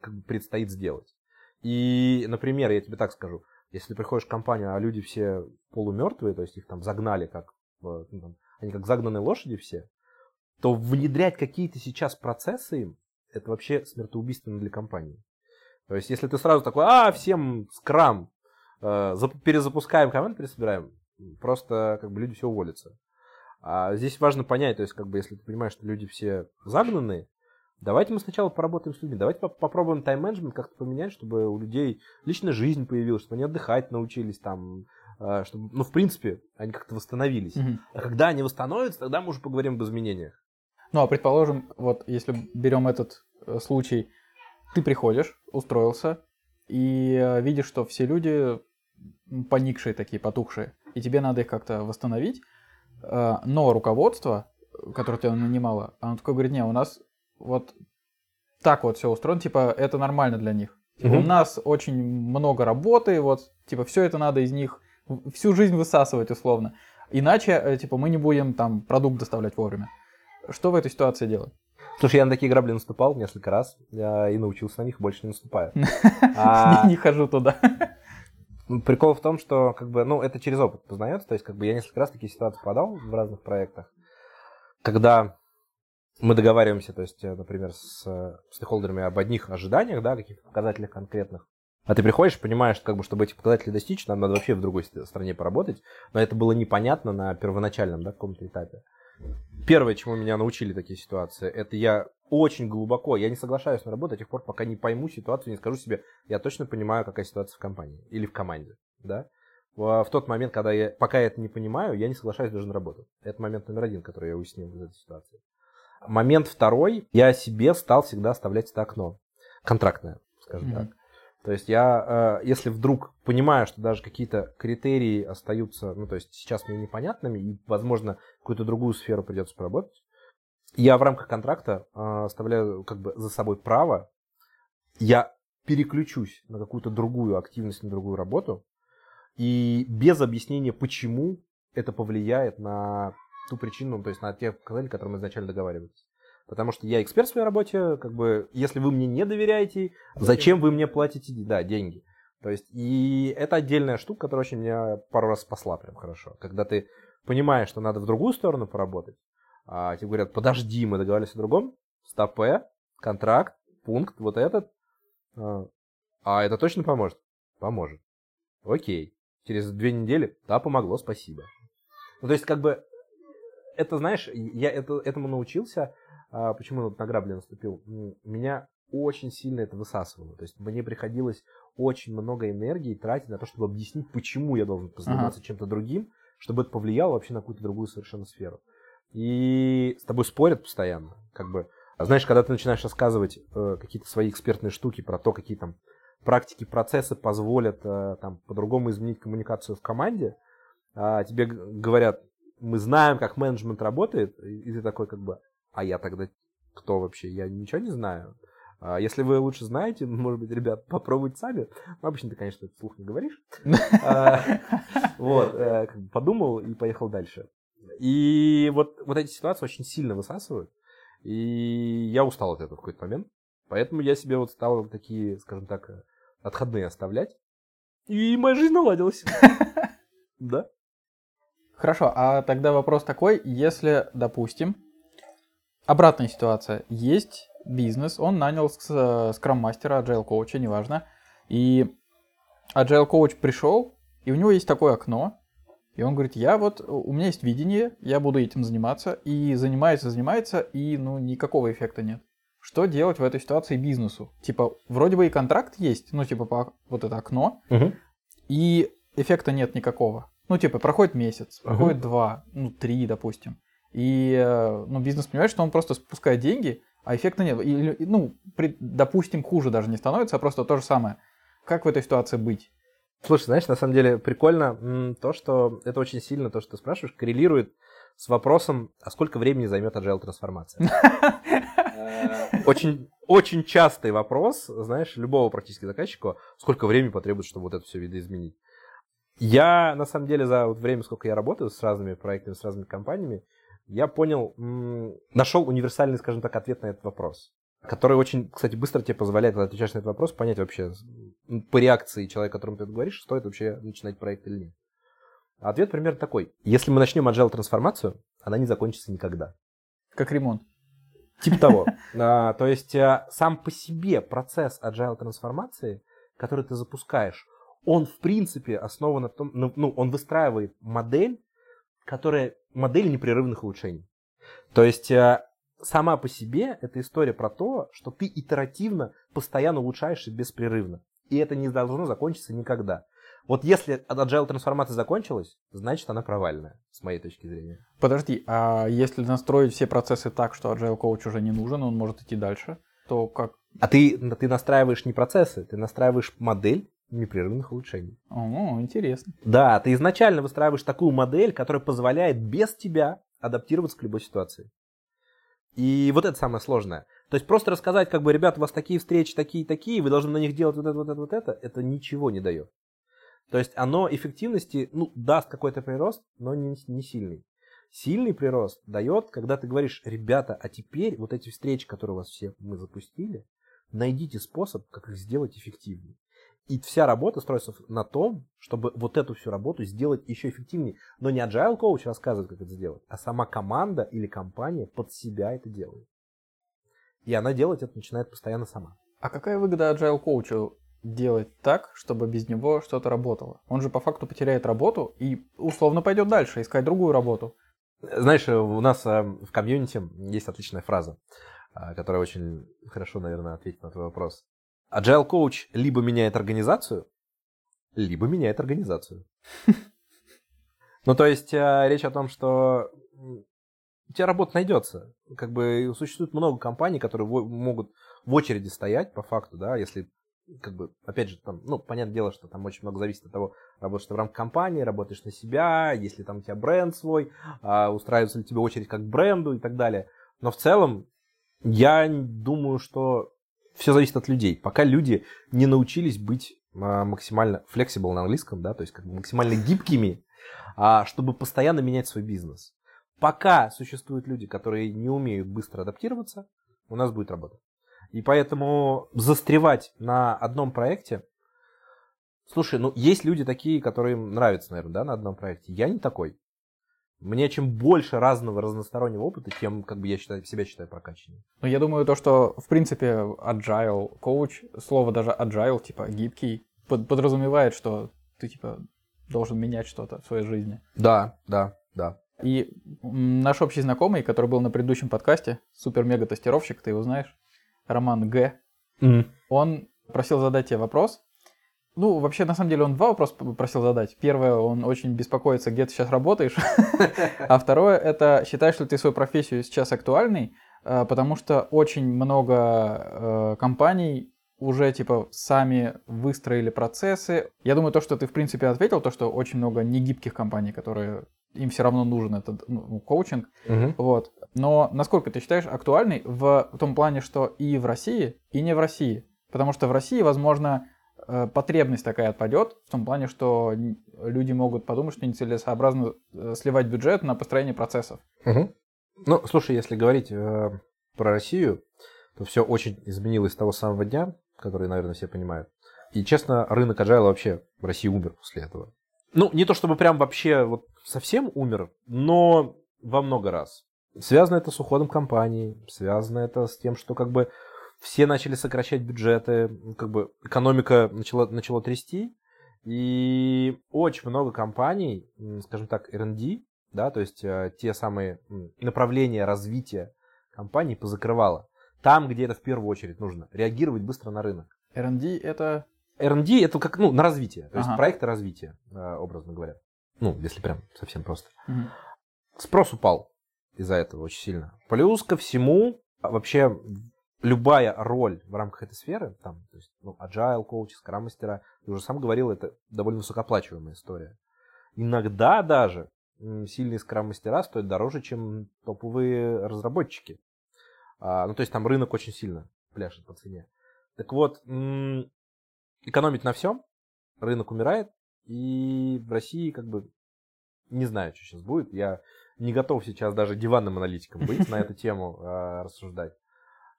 как бы предстоит сделать. И, например, я тебе так скажу, если ты приходишь в компанию, а люди все полумертвые, то есть их там загнали как, ну, там, они как загнанные лошади все, то внедрять какие-то сейчас процессы им, это вообще смертоубийственно для компании. То есть, если ты сразу такой, а, всем скрам, э, перезапускаем команду, пересобираем, просто как бы люди все уволятся. А здесь важно понять, то есть, как бы, если ты понимаешь, что люди все загнанные, давайте мы сначала поработаем с людьми, давайте попробуем тайм-менеджмент как-то поменять, чтобы у людей личная жизнь появилась, чтобы они отдыхать научились там, э, чтобы, ну, в принципе, они как-то восстановились. Mm-hmm. А когда они восстановятся, тогда мы уже поговорим об изменениях. Ну, а предположим, вот если берем этот э, случай, ты приходишь, устроился, и э, видишь, что все люди поникшие такие, потухшие, и тебе надо их как-то восстановить, но руководство, которое тебя нанимало, оно такое говорит, не, у нас вот так вот все устроено, типа, это нормально для них. Угу. У нас очень много работы, вот, типа, все это надо из них всю жизнь высасывать условно. Иначе, типа, мы не будем там продукт доставлять вовремя. Что в этой ситуации делать? Слушай, я на такие грабли наступал несколько раз я и научился на них, больше не наступаю. [LAUGHS] А не хожу туда. Прикол в том, что как бы, ну, это через опыт познается. То есть, как бы я несколько раз такие ситуации подал в разных проектах, когда мы договариваемся, то есть, э, например, с э, стейкхолдерами об одних ожиданиях, да, каких-то показателях конкретных. А ты приходишь, понимаешь, как бы, чтобы эти показатели достичь, нам надо вообще в другой стране поработать. Но это было непонятно на первоначальном, да, каком-то этапе. Первое, чему меня научили такие ситуации, это я очень глубоко, я не соглашаюсь на работу до тех пор, пока не пойму ситуацию, не скажу себе, я точно понимаю, какая ситуация в компании или в команде, да. В тот момент, когда я, пока я это не понимаю, я не соглашаюсь даже на работу. Это момент номер один, который я уяснил из этой ситуации. Момент второй, я себе стал всегда оставлять это окно. Контрактное, скажем mm-hmm. так. То есть я, э, если вдруг понимаю, что даже какие-то критерии остаются, ну то есть сейчас мне непонятными, и, возможно, какую-то другую сферу придется поработать, я в рамках контракта э, оставляю как бы за собой право, я переключусь на какую-то другую активность, на другую работу, и без объяснения, почему это повлияет на ту причину, то есть на те показатели, которые мы изначально договаривались. Потому что я эксперт в своей работе, как бы, если вы мне не доверяете, зачем вы мне платите, да, деньги? То есть, и это отдельная штука, которая очень меня пару раз спасла прям хорошо. Когда ты понимаешь, что надо в другую сторону поработать, а тебе говорят, подожди, мы договорились о другом, стопе, контракт, пункт, вот этот, а, а это точно поможет? Поможет. Окей. Через две недели, да, помогло, спасибо. Ну, то есть, как бы, это, знаешь, я это, этому научился, а, почему вот на грабли наступил. Меня очень сильно это высасывало. То есть мне приходилось очень много энергии тратить на то, чтобы объяснить, почему я должен позаниматься ага. чем-то другим, чтобы это повлияло вообще на какую-то другую совершенно сферу. И с тобой спорят постоянно. Как бы, знаешь, когда ты начинаешь рассказывать э, какие-то свои экспертные штуки про то, какие там практики, процессы позволят э, там по-другому изменить коммуникацию в команде, а тебе говорят, мы знаем, как менеджмент работает, и ты такой как бы, а я тогда кто вообще? Я ничего не знаю. А если вы лучше знаете, [LAUGHS] может быть, ребят, попробуйте сами. Ну, обычно ты, конечно, это вслух не говоришь. [LAUGHS] А, вот, э, подумал и поехал дальше. И вот, вот эти ситуации очень сильно высасывают. И я устал от этого в какой-то момент. Поэтому я себе вот стал такие, скажем так, отходные оставлять. И моя жизнь наладилась. [LAUGHS] Да. Хорошо, а тогда вопрос такой, если, допустим, обратная ситуация, есть бизнес, он нанял скрам-мастера, agile коуча, неважно, и agile коуч пришел, и у него есть такое окно, и он говорит, я вот, у меня есть видение, я буду этим заниматься, и занимается, занимается, и ну никакого эффекта нет. Что делать в этой ситуации бизнесу? Типа, вроде бы и контракт есть, ну типа по, вот это окно, Угу. и эффекта нет никакого. Ну типа, проходит месяц, проходит два, ну три, допустим. И э, ну, бизнес понимает, что он просто спускает деньги, а эффекта нет. Или, ну, при- допустим, хуже даже не становится, а просто то же самое. Как в этой ситуации быть? Слушай, знаешь, на самом деле прикольно то, что это очень сильно, то, что ты спрашиваешь, коррелирует с вопросом, а сколько времени займет agile трансформация. [LAUGHS] Очень, очень частый вопрос, знаешь, любого практически заказчика, сколько времени потребуется, чтобы вот это все видоизменить. Я, на самом деле, за вот время, сколько я работаю с разными проектами, с разными компаниями, я понял, нашел универсальный, скажем так, ответ на этот вопрос, который очень, кстати, быстро тебе позволяет, когда отвечаешь на этот вопрос, понять вообще по реакции человека, которому ты это говоришь, стоит вообще начинать проект или нет. Ответ примерно такой. Если мы начнем agile трансформацию, она не закончится никогда. Как ремонт. Типа того. [LAUGHS] А, То есть а, сам по себе процесс agile трансформации, который ты запускаешь, он в принципе основан на том, ну, ну, он выстраивает модель, которая модель непрерывных улучшений. То есть а, сама по себе эта история про то, что ты итеративно постоянно улучшаешься беспрерывно. И это не должно закончиться никогда. Вот если agile трансформация закончилась, значит она провальная, с моей точки зрения. Подожди, а если настроить все процессы так, что agile коуч уже не нужен, он может идти дальше, то как? А ты, ты настраиваешь не процессы, ты настраиваешь модель непрерывных улучшений. О, интересно. Да, ты изначально выстраиваешь такую модель, которая позволяет без тебя адаптироваться к любой ситуации. И вот это самое сложное. То есть просто рассказать, как бы, ребята, у вас такие встречи, такие, такие, вы должны на них делать вот это, вот это, вот это, это ничего не дает. То есть оно эффективности, ну, даст какой-то прирост, но не, не сильный. Сильный прирост дает, когда ты говоришь, ребята, а теперь вот эти встречи, которые у вас все мы запустили, найдите способ, как их сделать эффективнее. И вся работа строится на том, чтобы вот эту всю работу сделать еще эффективнее. Но не agile коуч рассказывает, как это сделать, а сама команда или компания под себя это делает. И она делать это начинает постоянно сама. А какая выгода agile коучу делать так, чтобы без него что-то работало? Он же по факту потеряет работу и условно пойдет дальше, искать другую работу. Знаешь, у нас э, в комьюнити есть отличная фраза, э, которая очень хорошо, наверное, ответит на твой вопрос. Agile коуч либо меняет организацию, либо меняет организацию. [LAUGHS] Ну, то есть, э, речь о том, что у тебя работа найдется. Как бы существует много компаний, которые могут в очереди стоять, по факту, да, если как бы, опять же, там, ну, понятное дело, что там очень много зависит от того, работаешь ты в рамках компании, работаешь на себя, если там у тебя бренд свой, а, устраивается ли тебе очередь как бренду и так далее. Но в целом, я думаю, что все зависит от людей. Пока люди не научились быть а, максимально flexible на английском, да, то есть как бы максимально гибкими, а, чтобы постоянно менять свой бизнес. Пока существуют люди, которые не умеют быстро адаптироваться, у нас будет работа. И поэтому застревать на одном проекте... Слушай, ну есть люди такие, которым нравится, наверное, да, на одном проекте. Я не такой. Мне чем больше разного, разностороннего опыта, тем как бы я считаю, себя считаю прокачаннее. Но я думаю, то, что, в принципе, agile коуч, слово даже agile, типа гибкий, под- подразумевает, что ты, типа, должен менять что-то в своей жизни. Да, да, да. И наш общий знакомый, который был на предыдущем подкасте, супер-мега-тестировщик, ты его знаешь, Роман Г., он просил задать тебе вопрос. Ну, вообще, на самом деле, он два вопроса просил задать. Первое, он очень беспокоится, где ты сейчас работаешь. [LAUGHS] А второе, это считаешь ли ты свою профессию сейчас актуальной, Э, потому что очень много э, компаний уже, типа, сами выстроили процессы. Я думаю, то, что ты, в принципе, ответил, то, что очень много негибких компаний, которые им все равно нужен этот ну, коучинг. Мгм. Вот. Но насколько ты считаешь актуальной в том плане, что и в России, и не в России? Потому что в России, возможно, потребность такая отпадет, в том плане, что люди могут подумать, что нецелесообразно э, сливать бюджет на построение процессов. Угу. Ну, слушай, если говорить э, про Россию, то все очень изменилось с того самого дня, который, наверное, все понимают. И, честно, рынок agile вообще в России умер после этого. Ну, не то чтобы прям вообще вот совсем умер, но во много раз. Связано это с уходом компаний, связано это с тем, что как бы все начали сокращать бюджеты, как бы экономика начала, начала трясти, и очень много компаний, скажем так, R&D, да, то есть э, те самые направления развития компаний позакрывало. Там, где это в первую очередь нужно, реагировать быстро на рынок. R&D это... R&D это как, ну, на развитие, то ага. есть проекты развития, э, образно говоря. Ну, если прям совсем просто. Угу. Спрос упал из-за этого очень сильно. Плюс ко всему, вообще любая роль в рамках этой сферы, там, то есть, ну, agile, коучи, скрам-мастера, ты уже сам говорил, это довольно высокооплачиваемая история. Иногда даже сильные скрам-мастера стоят дороже, чем топовые разработчики. А, ну, то есть там рынок очень сильно пляшет по цене. Так вот, экономить на всем, рынок умирает, и в России как бы не знаю, что сейчас будет. Я не готов сейчас даже диванным аналитиком быть на эту тему э, рассуждать,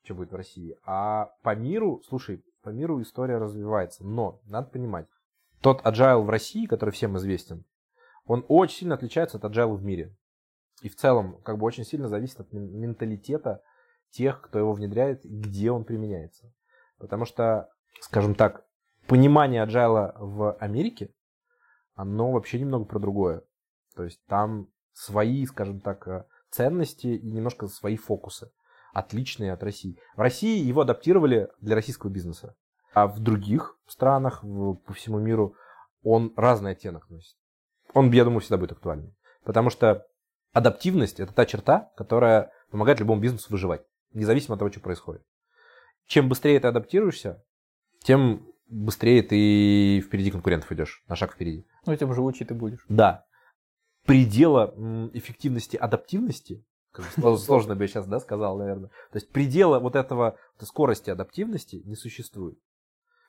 что будет в России. А по миру, слушай, по миру история развивается. Но надо понимать, тот agile в России, который всем известен, он очень сильно отличается от agile в мире. И в целом, как бы очень сильно зависит от менталитета тех, кто его внедряет где он применяется. Потому что, скажем так, понимание agile в Америке, оно вообще немного про другое. То есть там свои, скажем так, э, ценности и немножко свои фокусы, отличные от России. В России его адаптировали для российского бизнеса, а в других странах в, по всему миру он разный оттенок носит. Он, я думаю, всегда будет актуальным. Потому что адаптивность – это та черта, которая помогает любому бизнесу выживать, независимо от того, что происходит. Чем быстрее ты адаптируешься, тем быстрее ты впереди конкурентов идешь, на шаг впереди. Ну, тем живучий ты будешь. Да предела эффективности адаптивности, сложно бы я сейчас да, сказал, наверное. То есть предела вот этого скорости адаптивности не существует.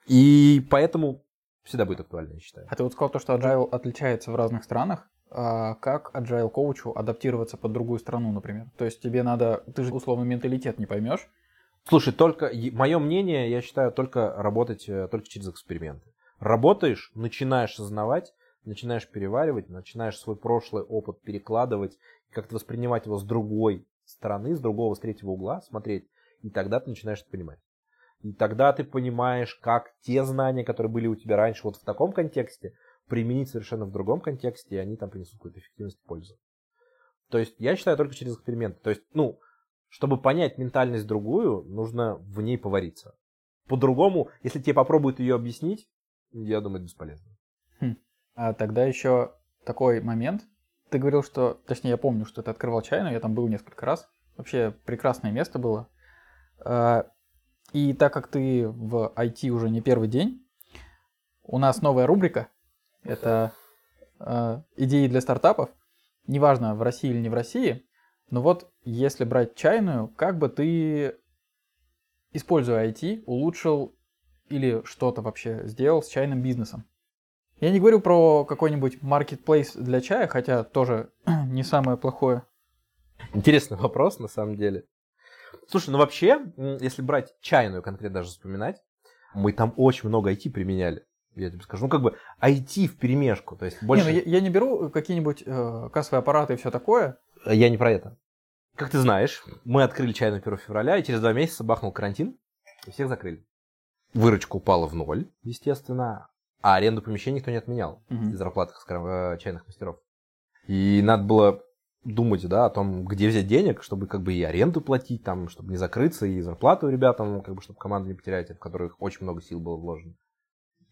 И поэтому всегда будет актуально, я считаю. А ты вот сказал то, что agile отличается в разных странах. А как agile коучу адаптироваться под другую страну, например? То есть тебе надо, ты же условно менталитет не поймешь. Слушай, только мое мнение, я считаю, только работать э, только через эксперименты. Работаешь, начинаешь осознавать, начинаешь переваривать, начинаешь свой прошлый опыт перекладывать, как-то воспринимать его с другой стороны, с другого, с третьего угла, смотреть, и тогда ты начинаешь это понимать. И тогда ты понимаешь, как те знания, которые были у тебя раньше вот в таком контексте, применить совершенно в другом контексте, и они там принесут какую-то эффективность и пользу. То есть я считаю только через эксперименты. То есть, ну, чтобы понять ментальность другую, нужно в ней повариться. По-другому, если тебе попробуют ее объяснить, я думаю, это бесполезно. Хм. А тогда еще такой момент. Ты говорил, что, точнее, я помню, что ты открывал чайную, я там был несколько раз. Вообще прекрасное место было. А, и так как ты в IT уже не первый день, у нас новая рубрика. Это а, идеи для стартапов. Неважно, в России или не в России. Но вот если брать чайную, как бы ты, используя IT, улучшил или что-то вообще сделал с чайным бизнесом? Я не говорю про какой-нибудь marketplace для чая, хотя тоже [CLEARS THROAT] не самое плохое. Интересный вопрос, на самом деле. Слушай, ну вообще, если брать чайную конкретно даже вспоминать, мы там очень много IT применяли. Я тебе скажу, ну как бы IT в перемешку, то есть больше... Не, ну, я, я не беру какие-нибудь э, кассовые аппараты и все такое. Я не про это. Как ты знаешь, мы открыли чайную 1 февраля, и через два месяца бахнул карантин, и всех закрыли. Выручка упала в ноль, естественно, а аренду помещений никто не отменял угу. из зарплат э, чайных мастеров. И надо было думать, да, о том, где взять денег, чтобы как бы и аренду платить, там, чтобы не закрыться, и зарплату ребятам, как бы, чтобы команду не потерять, в которых очень много сил было вложено.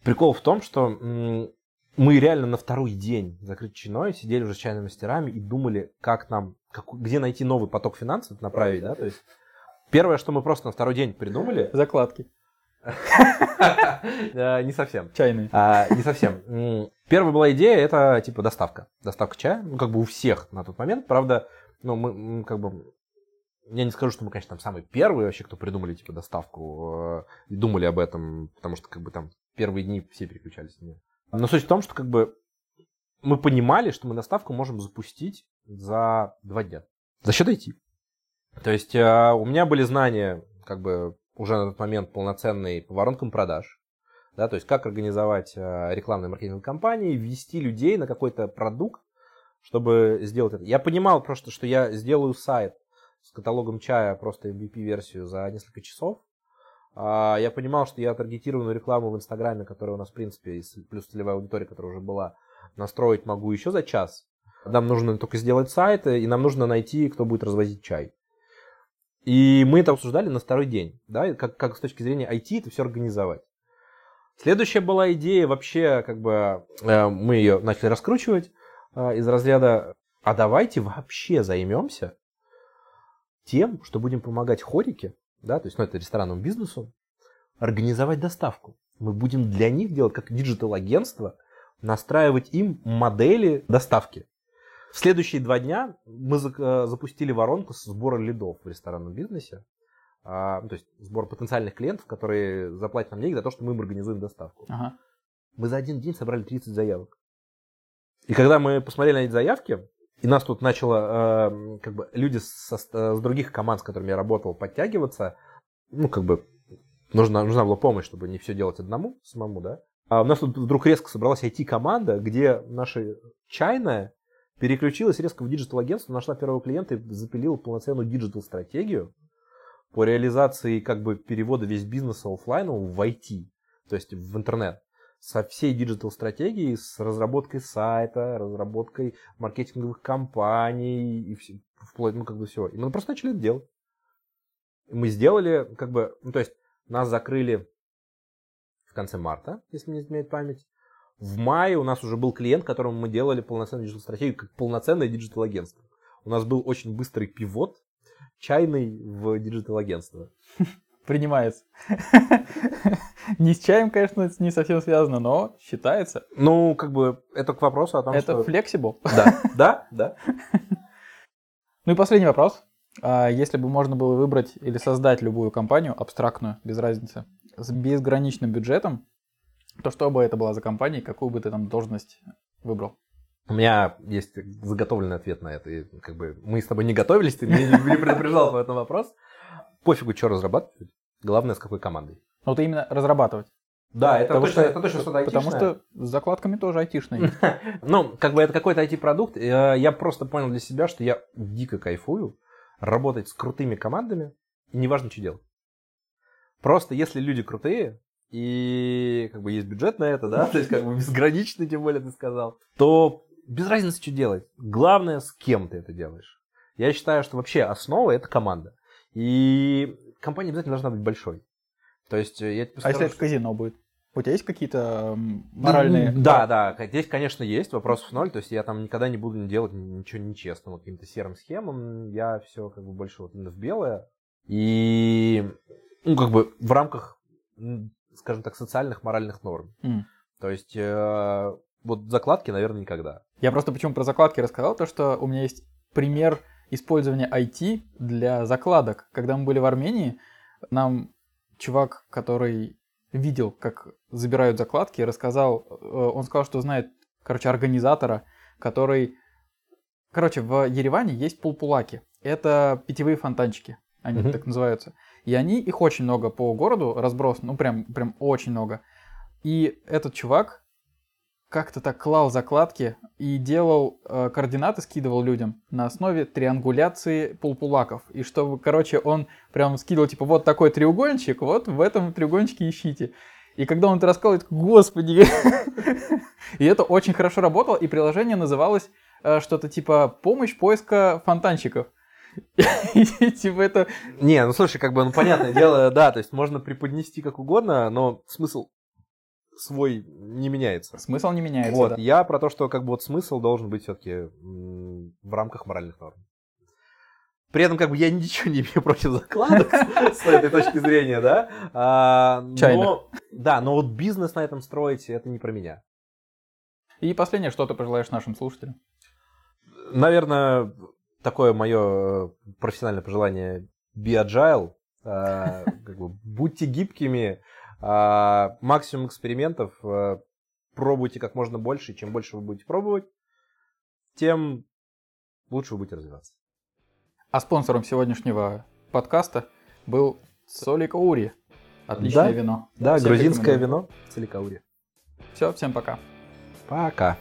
Прикол в том, что мы реально на второй день закрыть чайной сидели уже с чайными мастерами и думали, как нам, как, где найти новый поток финансов направить, да, то есть первое, что мы просто на второй день придумали... Закладки. [LAUGHS] Не совсем. Чайный. А, не совсем. Первая была идея, это типа доставка. Доставка чая, ну как бы у всех на тот момент. Правда, ну мы как бы я не скажу, что мы, конечно, там самые первые вообще, кто придумали типа доставку э, думали об этом, потому что как бы там первые дни все переключались на нее. Но суть в том, что как бы мы понимали, что мы доставку можем запустить за два дня за счет IT. То есть э, у меня были знания, как бы уже на тот момент полноценные по воронкам продаж, да, то есть как организовать э, рекламные маркетинговые кампании, ввести людей на какой-то продукт, чтобы сделать это. Я понимал просто, что я сделаю сайт с каталогом чая, просто MVP-версию за несколько часов. А, я понимал, что я таргетированную рекламу в Инстаграме, которая у нас, в принципе, плюс целевая аудитория, которая уже была, настроить могу еще за час. Нам нужно только сделать сайт, и нам нужно найти, кто будет развозить чай. И мы это обсуждали на второй день, да, как, как с точки зрения IT это все организовать. Следующая была идея вообще, как бы, э, мы ее начали раскручивать э, из разряда, а давайте вообще займемся тем, что будем помогать HoReCa, да, то есть, ну, это ресторанному бизнесу, организовать доставку. Мы будем для них делать, как digital-агентство, настраивать им модели доставки. В следующие два дня мы э, запустили воронку с сбора лидов в ресторанном бизнесе. А, ну, то есть сбор потенциальных клиентов, которые заплатят нам деньги за то, что мы им организуем доставку. Ага. Мы за один день собрали 30 заявок. И когда мы посмотрели на эти заявки, и нас тут начало, э, как бы, люди со, с других команд, с которыми я работал, подтягиваться, ну, как бы, нужна, нужна была помощь, чтобы не все делать одному, самому, да. А у нас тут вдруг резко собралась IT-команда, где наша чайная переключилась резко в digital-агентство, нашла первого клиента и запилила полноценную digital-стратегию по реализации как бы перевода весь бизнеса офлайна в IT, то есть в интернет. Со всей digital-стратегией, с разработкой сайта, разработкой маркетинговых кампаний и все, вплоть, ну, как бы всего. И мы просто начали это делать. И мы сделали, как бы, ну, то есть нас закрыли в конце марта, если не изменяет память. В мае у нас уже был клиент, которому мы делали полноценную digital-стратегию, как полноценное digital-агентство. У нас был очень быстрый pivot, чайный в digital-агентство. [LAUGHS] Принимается. [LAUGHS] Не с чаем, конечно, не совсем связано, но считается. Ну, как бы, это к вопросу о том, это что... Это flexible. Да, да, [LAUGHS] да. Ну и последний вопрос. А если бы можно было выбрать или создать любую компанию, абстрактную, без разницы, с безграничным бюджетом, то что бы это была за компания, какую бы ты там должность выбрал? У меня есть заготовленный ответ на это. И, как бы, мы с тобой не готовились, ты меня не предупреждал по этому вопрос. Пофигу, что разрабатывать. Главное, с какой командой. Ну, вот именно разрабатывать. Да, это потому точно, что, это точно что-то айтишное. Потому что с закладками тоже айтишные. [LAUGHS] ну, как бы это какой-то IT-продукт. Я просто понял для себя, что я дико кайфую работать с крутыми командами, и неважно, что делать. Просто если люди крутые, и как бы есть бюджет на это, да, [LAUGHS] то есть как бы безграничный, тем более ты сказал, то без разницы, что делать. Главное, с кем ты это делаешь. Я считаю, что вообще основа это команда. И компания обязательно должна быть большой. То есть э, я тебе скажу, А если это казино будет? У тебя есть какие-то моральные... Да, да, здесь, конечно, есть, вопросов ноль. То есть я там никогда не буду делать ничего нечестного, каким-то серым схемам. Я все как бы больше вот именно в белое. И, ну, как бы в рамках скажем так, социальных, моральных норм. Mm. То есть, э, вот закладки, наверное, никогда. Я просто почему про закладки рассказал, то что у меня есть пример использования IT для закладок. Когда мы были в Армении, нам чувак, который видел, как забирают закладки, рассказал, э, он сказал, что знает, короче, организатора, который... Короче, в Ереване есть пулпулаки. Это питьевые фонтанчики, они mm-hmm. так называются. И они, их очень много по городу разбросаны, ну прям, прям очень много. И этот чувак как-то так клал закладки и делал э, координаты, скидывал людям на основе триангуляции пулпулаков. И чтобы, короче, он прям скидывал, типа, вот такой треугольничек, вот в этом треугольничке ищите. И когда он это рассказывает, господи, [LAUGHS] и это очень хорошо работало, и приложение называлось э, что-то типа «Помощь поиска фонтанчиков». [LAUGHS] Типа это... Не, ну слушай, как бы, ну понятное дело, [LAUGHS] да, то есть можно преподнести как угодно, но смысл свой не меняется. Смысл не меняется, Вот, я про то, что как бы вот смысл должен быть все-таки в рамках моральных норм. При этом, как бы, я ничего не имею против закладок [LAUGHS] с этой точки зрения, да. А, но, да, но вот бизнес на этом строить, это не про меня. И последнее, что ты пожелаешь нашим слушателям? Наверное, такое мое э, профессиональное пожелание be agile, э, [LAUGHS] как бы, будьте гибкими, А, максимум экспериментов. а, пробуйте как можно больше. Чем больше вы будете пробовать, тем лучше вы будете развиваться. А спонсором сегодняшнего подкаста был Солик Ури. Отличное Да. вино. Да, Всем грузинское рекомендую. вино Целикаури. Все, всем пока. Пока.